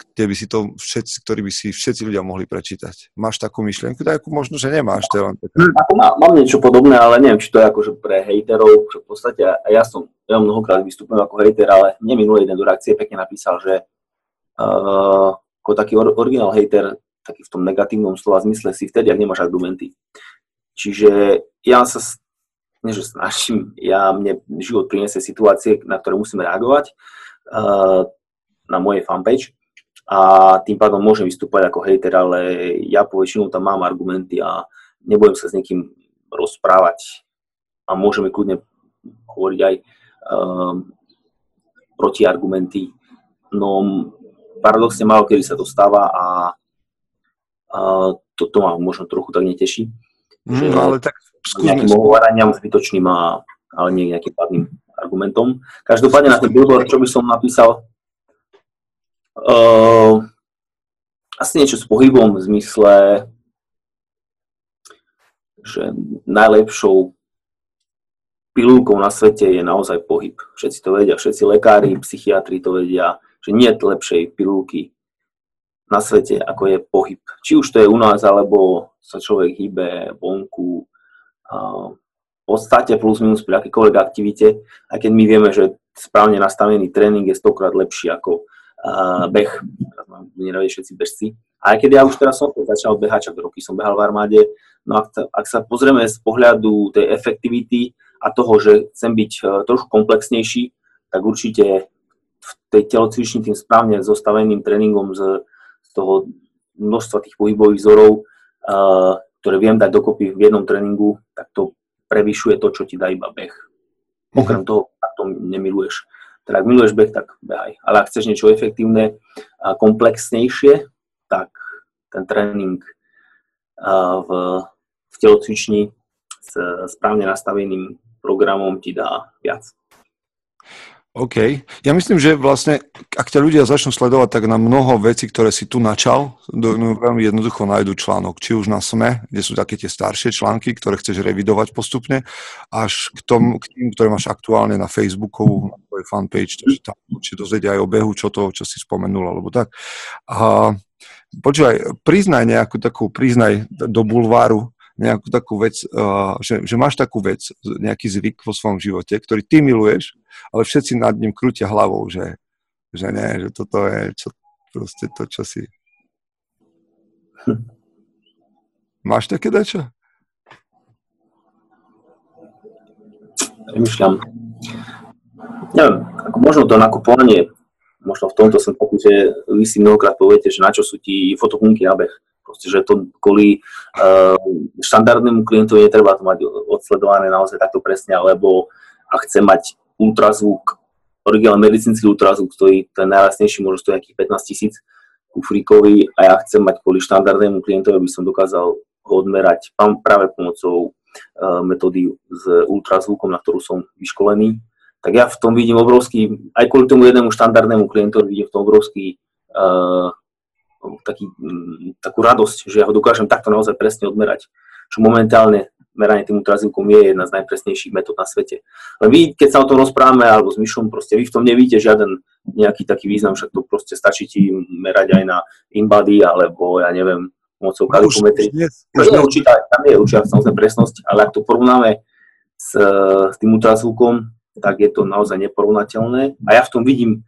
Speaker 1: kde by si to všetci, ktorý by si všetci ľudia mohli prečítať. Máš takú myšlienku? Takú možno, že nemáš. To len taká...
Speaker 4: Mám, mám niečo podobné, ale neviem, či to je akože pre hejterov, že v podstate a ja som, ja mnohokrát vystupujem ako hejter, ale mne minulý jeden do reakcie pekne napísal, že uh, ako taký or, originál hejter, taký v tom negatívnom slova zmysle si vtedy, ak nemáš argumenty. Čiže ja sa nie že snažím, ja, mne život priniesie situácie, na ktoré musím reagovať uh, na mojej fanpage a tým pádom môžem vystúpať ako hejter, ale ja po väčšinu tam mám argumenty a nebudem sa s niekým rozprávať a môžeme kľudne hovoriť aj um, protiargumenty. No paradoxne málo kedy sa to stáva a, a toto ma možno trochu tak neteší.
Speaker 1: Mm, že, ale tak
Speaker 4: skúsme. Nejakým ohováraniam zbytočným, a, ale nie nejakým pádnym argumentom. Každopádne na ten billboard, čo by som napísal, uh, asi niečo s pohybom v zmysle, že najlepšou pilulkou na svete je naozaj pohyb. Všetci to vedia, všetci lekári, psychiatri to vedia, že nie je lepšej pilulky na svete, ako je pohyb. Či už to je u nás, alebo sa človek hýbe vonku, v podstate plus minus pri akýkoľvek aktivite, aj keď my vieme, že správne nastavený tréning je stokrát lepší ako beh, teraz mám všetci bežci. A aj keď ja už teraz som začal behať, čak roky som behal v armáde, no ak, ak sa pozrieme z pohľadu tej efektivity a toho, že chcem byť e, trošku komplexnejší, tak určite v tej telocvični tým správne zostaveným tréningom z toho množstva tých pohybových vzorov ktoré viem dať dokopy v jednom tréningu, tak to prevyšuje to, čo ti dá iba beh. Okrem mhm. toho, ak to nemiluješ. Teda ak miluješ beh, tak behaj. Ale ak chceš niečo efektívne a komplexnejšie, tak ten tréning v, v telocvični s správne nastaveným programom ti dá viac.
Speaker 1: OK. Ja myslím, že vlastne, ak ťa ľudia začnú sledovať, tak na mnoho vecí, ktoré si tu načal, no, veľmi jednoducho nájdu článok. Či už na SME, kde sú také tie staršie články, ktoré chceš revidovať postupne, až k, tom, k tým, ktoré máš aktuálne na Facebooku, na tvojej fanpage, takže tam určite dozvedia aj o behu, čo to, čo si spomenul, alebo tak. A počúvaj, priznaj nejakú takú, priznaj do bulváru, nejakú takú vec, uh, že, že máš takú vec, nejaký zvyk vo svojom živote, ktorý ty miluješ, ale všetci nad ním krútia hlavou, že, že nie, že toto je čo, proste to, čo si... Hm. Máš také dačo?
Speaker 4: Premýšľam. Neviem, ako možno to nakupovanie, možno v tomto som taký, že vy si mnohokrát poviete, že na čo sú ti fotopunky na beh. Proste, že to kvôli uh, štandardnému klientovi netreba to mať odsledované naozaj takto presne, alebo a chce mať ultrazvuk, originálny medicínsky ultrazvuk, ktorý ten najlasnejší môže stojí nejakých 15 tisíc kufríkový a ja chcem mať kvôli štandardnému klientovi, aby som dokázal ho odmerať práve pomocou uh, metódy s ultrazvukom, na ktorú som vyškolený tak ja v tom vidím obrovský, aj kvôli tomu jednému štandardnému klientovi vidím v tom obrovský uh, taký, takú radosť, že ja ho dokážem takto naozaj presne odmerať. Čo momentálne meranie tým ultrazvukom je jedna z najpresnejších metód na svete. Ale vy, keď sa o tom rozprávame, alebo s Myšom, proste vy v tom nevíte žiaden nejaký taký význam, však to proste stačí ti merať aj na InBody, alebo ja neviem, pomocou kalikumetry. Už je tam je určitá samozrejme presnosť, ale ak to porovnáme s, s tým ultrazvukom, tak je to naozaj neporovnateľné. A ja v tom vidím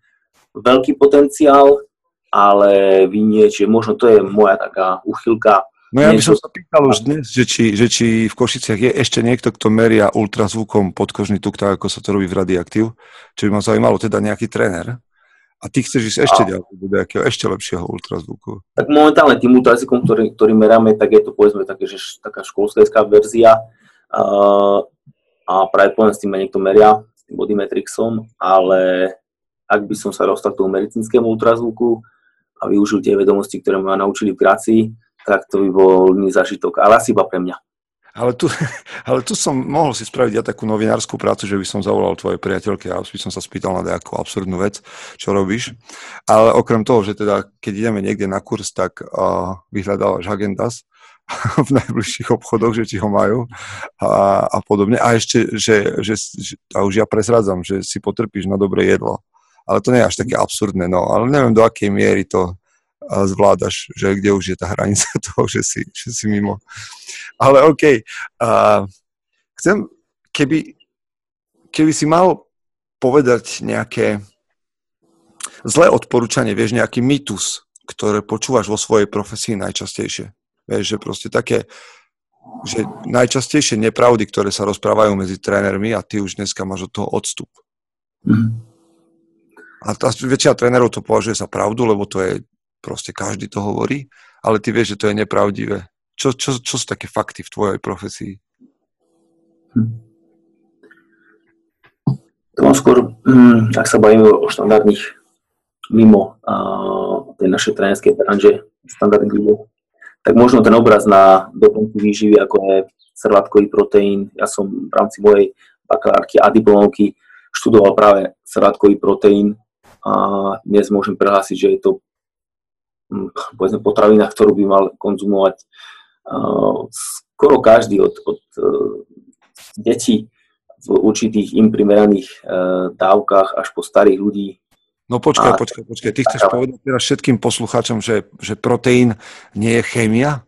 Speaker 4: veľký potenciál, ale vy nie, čiže možno to je moja taká uchylka.
Speaker 1: No ja by som sa pýtal už dnes, že či, že či v Košiciach je ešte niekto, kto meria ultrazvukom podkožný tuk, tak ako sa to robí v Radioaktív, čo by ma zaujímalo, teda nejaký tréner. A ty chceš ísť ešte ďalej, do nejakého ešte lepšieho ultrazvuku.
Speaker 4: Tak momentálne tým ultrazvukom, ktorý, ktorý meráme, tak je to povedzme také, že taká školská verzia uh, a práve poviem s tým niekto meria, bodymetrixom, ale ak by som sa dostal k tomu medicínskemu ultrazvuku a využil tie vedomosti, ktoré ma naučili v Grácii, tak to by bol iný zažitok, ale asi iba pre mňa.
Speaker 1: Ale tu, ale tu som mohol si spraviť ja takú novinárskú prácu, že by som zavolal tvojej priateľke a by som sa spýtal na nejakú absurdnú vec, čo robíš. Ale okrem toho, že teda keď ideme niekde na kurz, tak uh, vyhľadávaš agendas v najbližších obchodoch, že ti ho majú a, a podobne. A ešte, že, že, a už ja prezrádzam, že si potrpíš na dobré jedlo. Ale to nie je až také absurdné, no. Ale neviem, do akej miery to zvládaš, že kde už je tá hranica toho, že si, že si mimo. Ale OK. Uh, chcem, keby, keby si mal povedať nejaké zlé odporúčanie, vieš, nejaký mýtus, ktoré počúvaš vo svojej profesii najčastejšie. Vieš, že proste také, že najčastejšie nepravdy, ktoré sa rozprávajú medzi trénermi a ty už dneska máš od toho odstup. Mm. A tá väčšina trénerov to považuje za pravdu, lebo to je proste každý to hovorí, ale ty vieš, že to je nepravdivé. Čo, čo, čo sú také fakty v tvojej profesii? Hm.
Speaker 4: To mám skôr, hm, ak sa bavíme o štandardných mimo uh, tej našej trénerskej branže, štandardných ľudí, tak možno ten obraz na doplnky výživy, ako je srvátkový proteín. Ja som v rámci mojej bakalárky a diplomovky študoval práve srvátkový proteín a dnes môžem prehlásiť, že je to povedzme potravina, ktorú by mal konzumovať skoro každý od, od uh, detí v určitých im primeraných uh, dávkach až po starých ľudí
Speaker 1: No počkaj, počkaj, počkaj. Ty chceš povedať teraz všetkým poslucháčom, že, že proteín nie je chémia?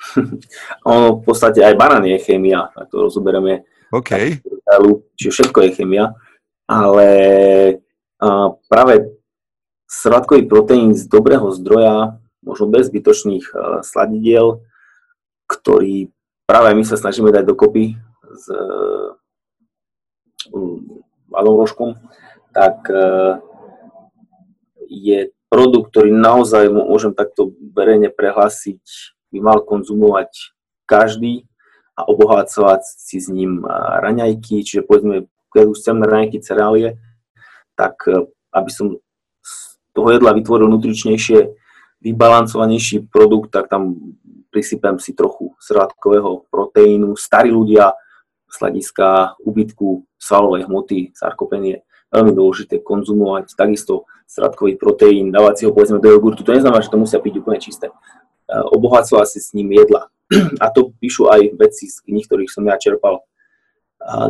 Speaker 4: ono v podstate aj banán je chémia, ak to rozoberieme.
Speaker 1: OK.
Speaker 4: Čiže všetko je chémia, ale práve sladkový proteín z dobrého zdroja, možno bez zbytočných sladidiel, ktorý práve my sa snažíme dať dokopy s malou rožkom, tak je produkt, ktorý naozaj môžem takto verejne prehlásiť, by mal konzumovať každý a obohacovať si s ním raňajky, čiže povedzme, keď už chcem raňajky cereálie, tak aby som toho jedla vytvoril nutričnejšie, vybalancovanejší produkt, tak tam prisypem si trochu srátkového proteínu. Starí ľudia z hľadiska úbytku svalovej hmoty, sarkopenie, veľmi dôležité konzumovať. Takisto stratkový proteín, dávať si ho povedzme do jogurtu. To neznamená, že to musia byť úplne čisté. Obohacovať si s ním jedla. A to píšu aj veci z knih, ktorých som ja čerpal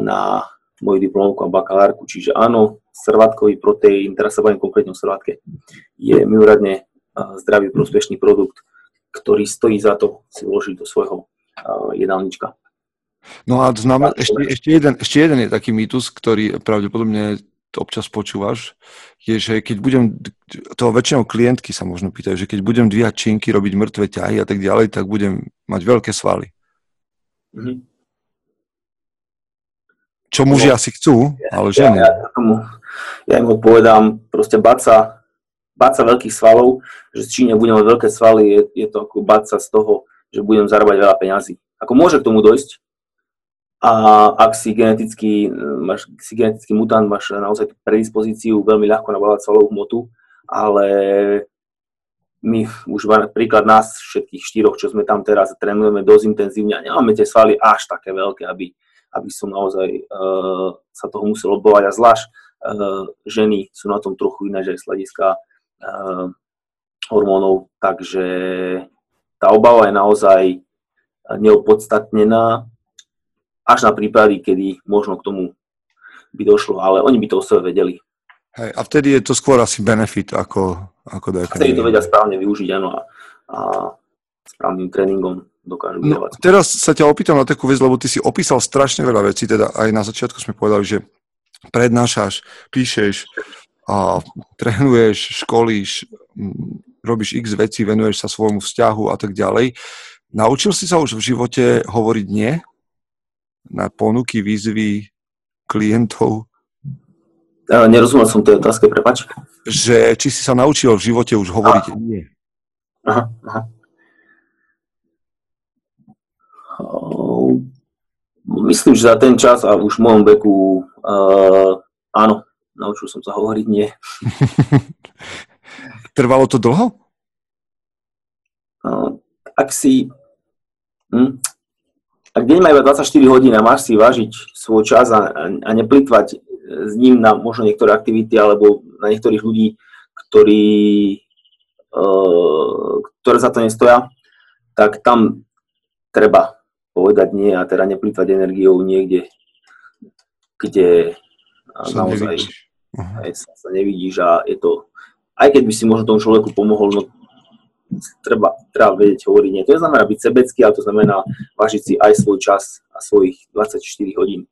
Speaker 4: na moju diplomovku a bakalárku. Čiže áno, srvátkový proteín, teraz sa bavím konkrétne o srvátke, je mimoriadne zdravý, prospešný produkt, ktorý stojí za to si vložiť do svojho jedálnička.
Speaker 1: No a znamená, ešte, ešte, jeden, ešte jeden je taký mýtus, ktorý pravdepodobne občas počúvaš, je, že keď budem, toho väčšinou klientky sa možno pýtajú, že keď budem dvíhať činky, robiť mŕtve ťahy a tak ďalej, tak budem mať veľké svaly. Mm-hmm. Čo muži asi chcú, ale
Speaker 4: Ja,
Speaker 1: ženy.
Speaker 4: ja, tomu, ja im odpovedám, proste baca, baca veľkých svalov, že z Číne budem mať veľké svaly, je, je to ako baca z toho, že budem zarábať veľa peňazí. Ako môže k tomu dojsť, a ak si genetický, máš, si genetický mutant, máš naozaj tú predispozíciu veľmi ľahko nabalať svalovú hmotu, ale my už príklad nás všetkých štyroch, čo sme tam teraz, trénujeme dosť intenzívne a nemáme tie svaly až také veľké, aby, aby som naozaj uh, sa toho musel obovať a zvlášť uh, ženy sú na tom trochu iné, že z hľadiska uh, hormónov, takže tá obava je naozaj neopodstatnená až na prípady, kedy možno k tomu by došlo, ale oni by to o sebe vedeli.
Speaker 1: Hej, a vtedy je to skôr asi benefit ako, ako
Speaker 4: A
Speaker 1: DPI.
Speaker 4: vtedy to vedia správne využiť, áno, a, a správnym tréningom dokážu
Speaker 1: No, teraz sa ťa opýtam na takú vec, lebo ty si opísal strašne veľa vecí, teda aj na začiatku sme povedali, že prednášaš, píšeš, a trénuješ, školíš, robíš x vecí, venuješ sa svojmu vzťahu a tak ďalej. Naučil si sa už v živote hovoriť nie? Na ponuky, výzvy klientov?
Speaker 4: Uh, nerozumel som tej otázke, prepač.
Speaker 1: Že či si sa naučil v živote už hovoriť nie?
Speaker 4: Aha, aha. Myslím, že za ten čas a už v mojom veku uh, áno, naučil som sa hovoriť nie.
Speaker 1: Trvalo to dlho?
Speaker 4: Uh, ak si... Hm, ak deň má iba 24 hodín a máš si vážiť svoj čas a, a neplitvať s ním na možno niektoré aktivity alebo na niektorých ľudí, ktorí, uh, ktoré za to nestoja, tak tam treba povedať nie a teda neplýtvať energiou niekde, kde
Speaker 1: Sa
Speaker 4: naozaj
Speaker 1: nevidíš.
Speaker 4: Aj sa nevidíš a je to, aj keď by si možno tomu človeku pomohol, no treba, treba vedieť hovoriť nie. To neznamená byť sebecký, ale to znamená vážiť si aj svoj čas a svojich 24 hodín,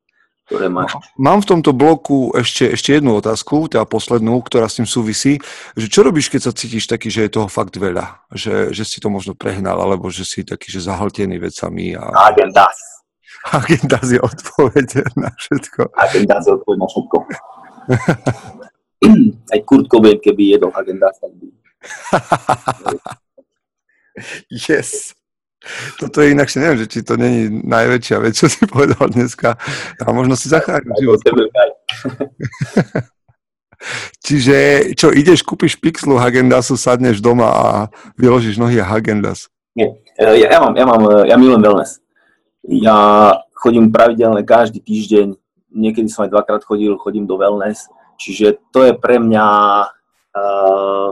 Speaker 4: ktoré máš.
Speaker 1: Mám v tomto bloku ešte, ešte jednu otázku, teda poslednú, ktorá s tým súvisí. Že čo robíš, keď sa cítiš taký, že je toho fakt veľa? Že, že si to možno prehnal, alebo že si taký, že zahltený vecami a
Speaker 4: Agendas.
Speaker 1: agenda je odpoveď na všetko.
Speaker 4: Agendas je odpoveď na všetko. aj Kurt Cobain, keby jedol Agendas, tak by...
Speaker 1: Yes. Toto je inakšie, neviem, že či to není najväčšia vec, čo si povedal dneska. A možno si zachránil život. Čiže čo, ideš, kúpiš pixlu Hagendasu, sadneš doma a vyložíš nohy a Hagendas.
Speaker 4: Nie, e, ja, ja, mám, ja, mám, e, ja milujem wellness. Ja chodím pravidelne každý týždeň, niekedy som aj dvakrát chodil, chodím do wellness, čiže to je pre mňa uh,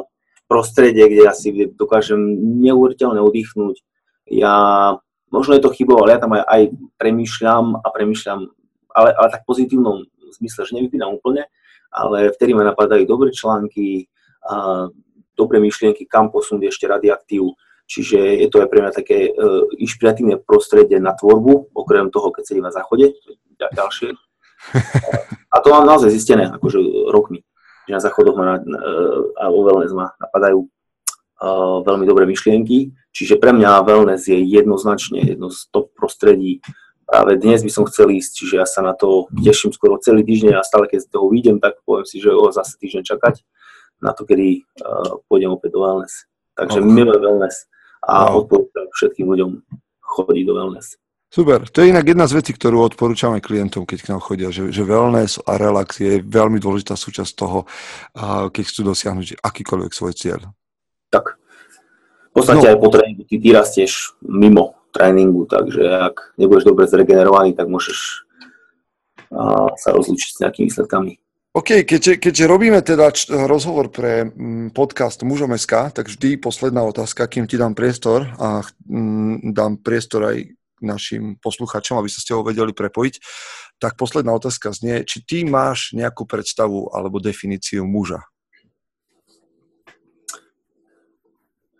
Speaker 4: prostredie, kde ja si dokážem neuveriteľne oddychnúť. Ja, možno je to chybou, ale ja tam aj, aj premýšľam a premýšľam, ale, ale tak pozitívnom zmysle, že nevypínam úplne, ale vtedy ma napadajú dobré články, a dobré myšlienky, kam posunúť ešte radioaktív. Čiže je to aj pre mňa také uh, inšpiratívne prostredie na tvorbu, okrem toho, keď sedím na záchode, ďalšie. A to mám naozaj zistené, akože rokmi, že na záchodoch ma, na- uh, a vo wellness napadajú veľmi dobré myšlienky. Čiže pre mňa wellness je jednoznačne jedno z top prostredí. Práve dnes by som chcel ísť, čiže ja sa na to teším skoro celý týždeň a stále keď z toho vyjdem, tak poviem si, že o, zase týždeň čakať na to, kedy uh, pôjdem opäť do wellness. Takže
Speaker 1: Ok.
Speaker 4: milujem wellness a
Speaker 1: Wow.
Speaker 4: odporúčam všetkým ľuďom chodiť do wellness.
Speaker 1: Super. To je inak jedna z vecí, ktorú odporúčame klientom, keď k nám chodia, že, že wellness a relax je veľmi dôležitá súčasť toho, keď chcú dosiahnuť akýkoľvek svoj cieľ.
Speaker 4: V podstate
Speaker 1: No.
Speaker 4: aj po tréningu ty, ty rastieš mimo tréningu, takže ak nebudeš dobre zregenerovaný, tak môžeš a, sa rozlúčiť s nejakými výsledkami.
Speaker 1: OK, keďže, keďže robíme teda č- rozhovor pre mm, podcast Mužom.sk, tak vždy posledná otázka, kým ti dám priestor a mm, dám priestor aj našim posluchačom, aby sa s tebou vedeli prepojiť, tak posledná otázka znie, či ty máš nejakú predstavu alebo definíciu muža?
Speaker 4: Uh,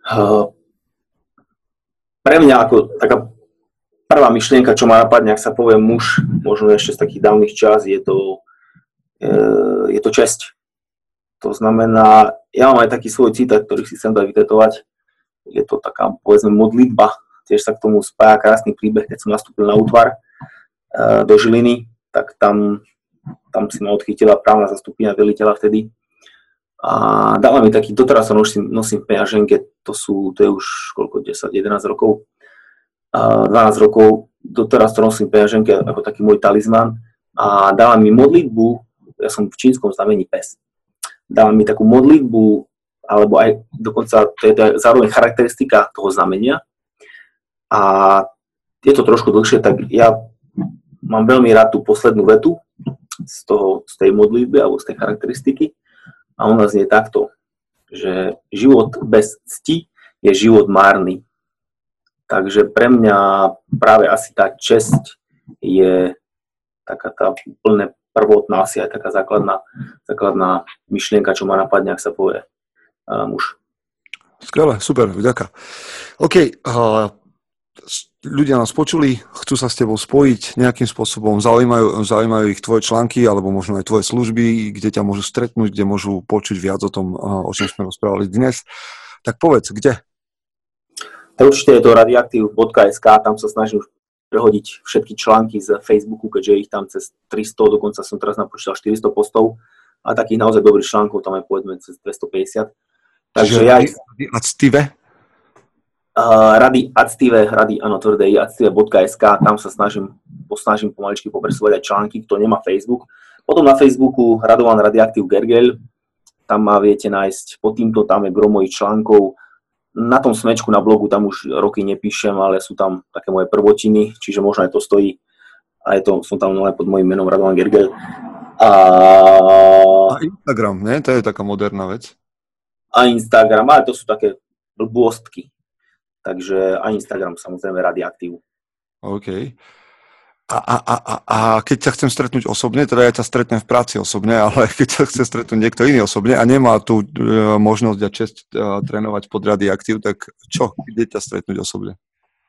Speaker 4: pre mňa ako taká prvá myšlienka, čo ma napadne, ak sa povie muž, možno ešte z takých dávnych čas, je to, uh, je to česť. To znamená, ja mám aj taký svoj citát, ktorý si chcem dať vytetovať. Je to taká, povedzme, modlitba. Tiež sa k tomu spája krásny príbeh, keď som nastúpil na útvar uh, do Žiliny, tak tam, tam si ma odchytila právna zastupina veliteľa vtedy a dala mi taký, doteraz sa nosím, nosím v peňaženke, to sú, to je už koľko, 10, 11 rokov, a 12 rokov, doteraz to nosím v peňaženke ako taký môj talizman. A dala mi modlitbu, ja som v čínskom znamení pes, dala mi takú modlitbu, alebo aj dokonca, to je, to zároveň charakteristika toho znamenia. A je to trošku dlhšie, tak ja mám veľmi rád tú poslednú vetu z, toho, z tej modlitby alebo z tej charakteristiky a ona znie takto, že život bez cti je život márny. Takže pre mňa práve asi tá česť je taká tá úplne prvotná, asi aj taká základná, základná myšlienka, čo ma napadne, ak sa povie uh, muž.
Speaker 1: Skvelé, super, vďaka. OK, uh, ľudia nás počuli, chcú sa s tebou spojiť nejakým spôsobom, zaujímajú, zaujímajú ich tvoje články alebo možno aj tvoje služby, kde ťa môžu stretnúť, kde môžu počuť viac o tom, o čom sme rozprávali dnes. Tak povedz, kde?
Speaker 4: Tak určite je to radioaktiv.sk, tam sa snažím prehodiť všetky články z Facebooku, keďže ich tam cez 300, dokonca som teraz napočítal 400 postov a takých naozaj dobrých článkov tam je povedzme cez 250.
Speaker 1: Takže Čiže ja ich... Active?
Speaker 4: Uh, rady active, rady, áno, tvrdé active.sk, tam sa snažím, posnažím pomaličky popresovať aj články, kto nemá Facebook. Potom na Facebooku Radovan Radioaktív Gergel, tam ma viete nájsť pod týmto, tam je gro mojich článkov. Na tom smečku na blogu tam už roky nepíšem, ale sú tam také moje prvotiny, čiže možno aj to stojí. A je to, som tam len pod mojím menom Radovan Gergel. A...
Speaker 1: a Instagram, ne? To je taká moderná vec.
Speaker 4: A Instagram, ale to sú také blbôstky Takže aj Instagram samozrejme radioaktív.
Speaker 1: OK. A, a, a, a, a keď ťa chcem stretnúť osobne, teda ja ťa stretnem v práci osobne, ale keď ťa chce stretnúť niekto iný osobne a nemá tú e, možnosť a čest e, trénovať pod radioaktív, tak čo? Kde ťa stretnúť osobne?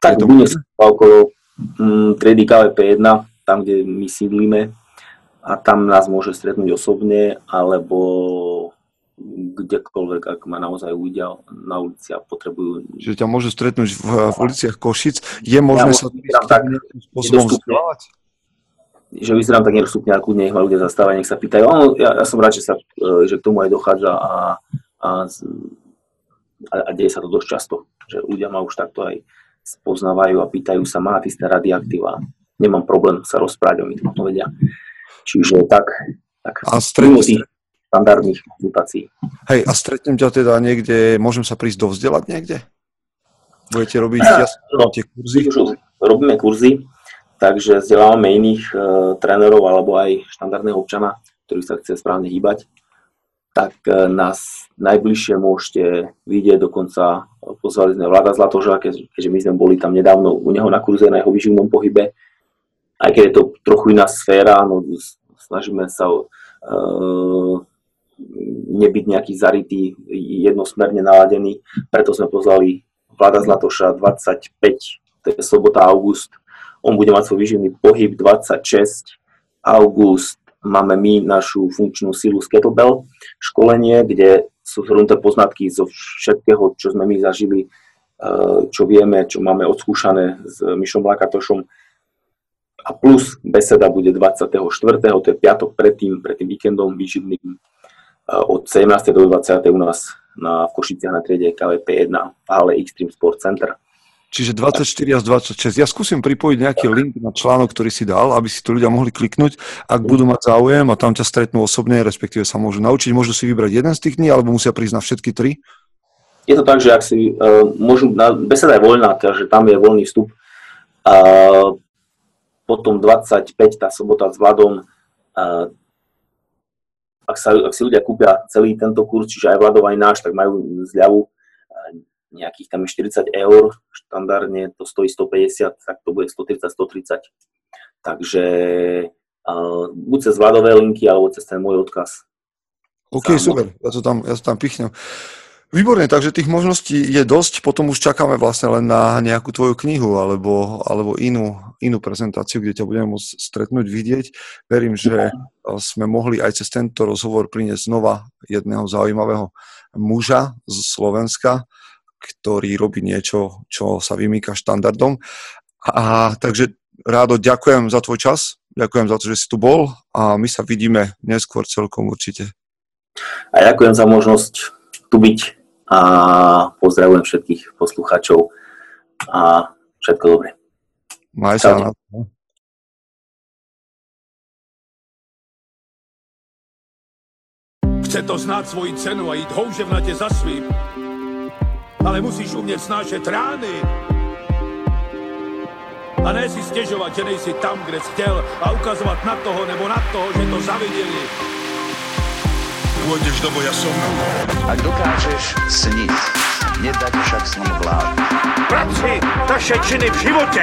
Speaker 4: Tak to bude okolo mm, triedy KVP1, tam, kde my sídlíme a tam nás môže stretnúť osobne, alebo kdekoľvek, ak ma naozaj uvidia na ulici a potrebujú...
Speaker 1: Čiže ťa môžu stretnúť v, v uliciach Košic. Je možné ja sa
Speaker 4: tak spôsobom vzdelávať? Že vyzerám tak nedostupne, ako nech ma ľudia zastávajú, nech sa pýtajú. Ono, ja, ja, som rád, že, sa, e, že k tomu aj dochádza a, a, a, a deje sa to dosť často. Že ľudia ma už takto aj spoznávajú a pýtajú sa, má ty ste radioaktíva. Nemám problém sa rozprávať, oni to vedia. Čiže tak, tak
Speaker 1: a stretnú,
Speaker 4: štandardných mutácií.
Speaker 1: Hej, a stretnem ťa teda niekde, môžem sa prísť dovzdelať niekde? Budete robiť no, tie kurzy?
Speaker 4: Robíme kurzy, takže vzdelávame iných uh, trénerov alebo aj štandardného občana, ktorý sa chce správne hýbať. Tak uh, nás najbližšie môžete vidieť, dokonca pozvali sme Vlada Zlatoža, keďže my sme boli tam nedávno u neho na kurze na jeho vyživnom pohybe. Aj keď je to trochu iná sféra, no, snažíme sa uh, nebyť nejaký zarytý, jednosmerne naladený. Preto sme pozvali Vlada Zlatoša 25, to je sobota, august. On bude mať svoj výživný pohyb 26, august. Máme my našu funkčnú silu z Kettlebell školenie, kde sú zhrnuté poznatky zo všetkého, čo sme my zažili, eh, čo vieme, čo máme odskúšané s Mišom Lakatošom. A plus beseda bude 24. to je piatok predtým, pred tým víkendom výživným od 17. do 20. u nás na, v Košiciach na triede KVP1 v hale Extreme Sport Center.
Speaker 1: Čiže 24 až 26. Ja skúsim pripojiť nejaký link na článok, ktorý si dal, aby si to ľudia mohli kliknúť, ak budú mať záujem a tam ťa stretnú osobne, respektíve sa môžu naučiť. Môžu si vybrať jeden z tých dní, alebo musia prísť na všetky tri?
Speaker 4: Je to tak, že ak si uh, môžu, na, beseda je voľná, takže tam je voľný vstup. Uh, potom 25, tá sobota s Vladom, uh, ak, sa, ak si ľudia kúpia celý tento kurz, čiže aj Vladov, aj náš, tak majú zľavu nejakých tam 40 eur, štandardne to stojí 150, tak to bude 130-130. Takže uh, buď cez Vladové linky, alebo cez ten môj odkaz.
Speaker 1: OK, super, ja to tam, ja to tam pichnem. Výborne, takže tých možností je dosť, potom už čakáme vlastne len na nejakú tvoju knihu alebo, alebo inú, inú prezentáciu, kde ťa budeme môcť stretnúť, vidieť. Verím, že sme mohli aj cez tento rozhovor priniesť znova jedného zaujímavého muža z Slovenska, ktorý robí niečo, čo sa vymýka štandardom. A takže Rádo, ďakujem za tvoj čas. ďakujem za to, že si tu bol a my sa vidíme neskôr celkom určite.
Speaker 4: A ďakujem za možnosť tu byť a pozdravujem všetkých poslucháčov a všetko dobré.
Speaker 1: Maj sa na to.
Speaker 3: Chce to znát svoji cenu a jít houževnatě za svým. Ale musíš umět snášet rány. A ne si stěžovat, že nejsi tam, kde jsi chtěl a ukazovat na toho nebo na toho, že to zaviděli. Pôjdeš do boja som.
Speaker 2: Ak dokážeš sniť, nedať však sním vlád.
Speaker 3: Práci, taše činy v životě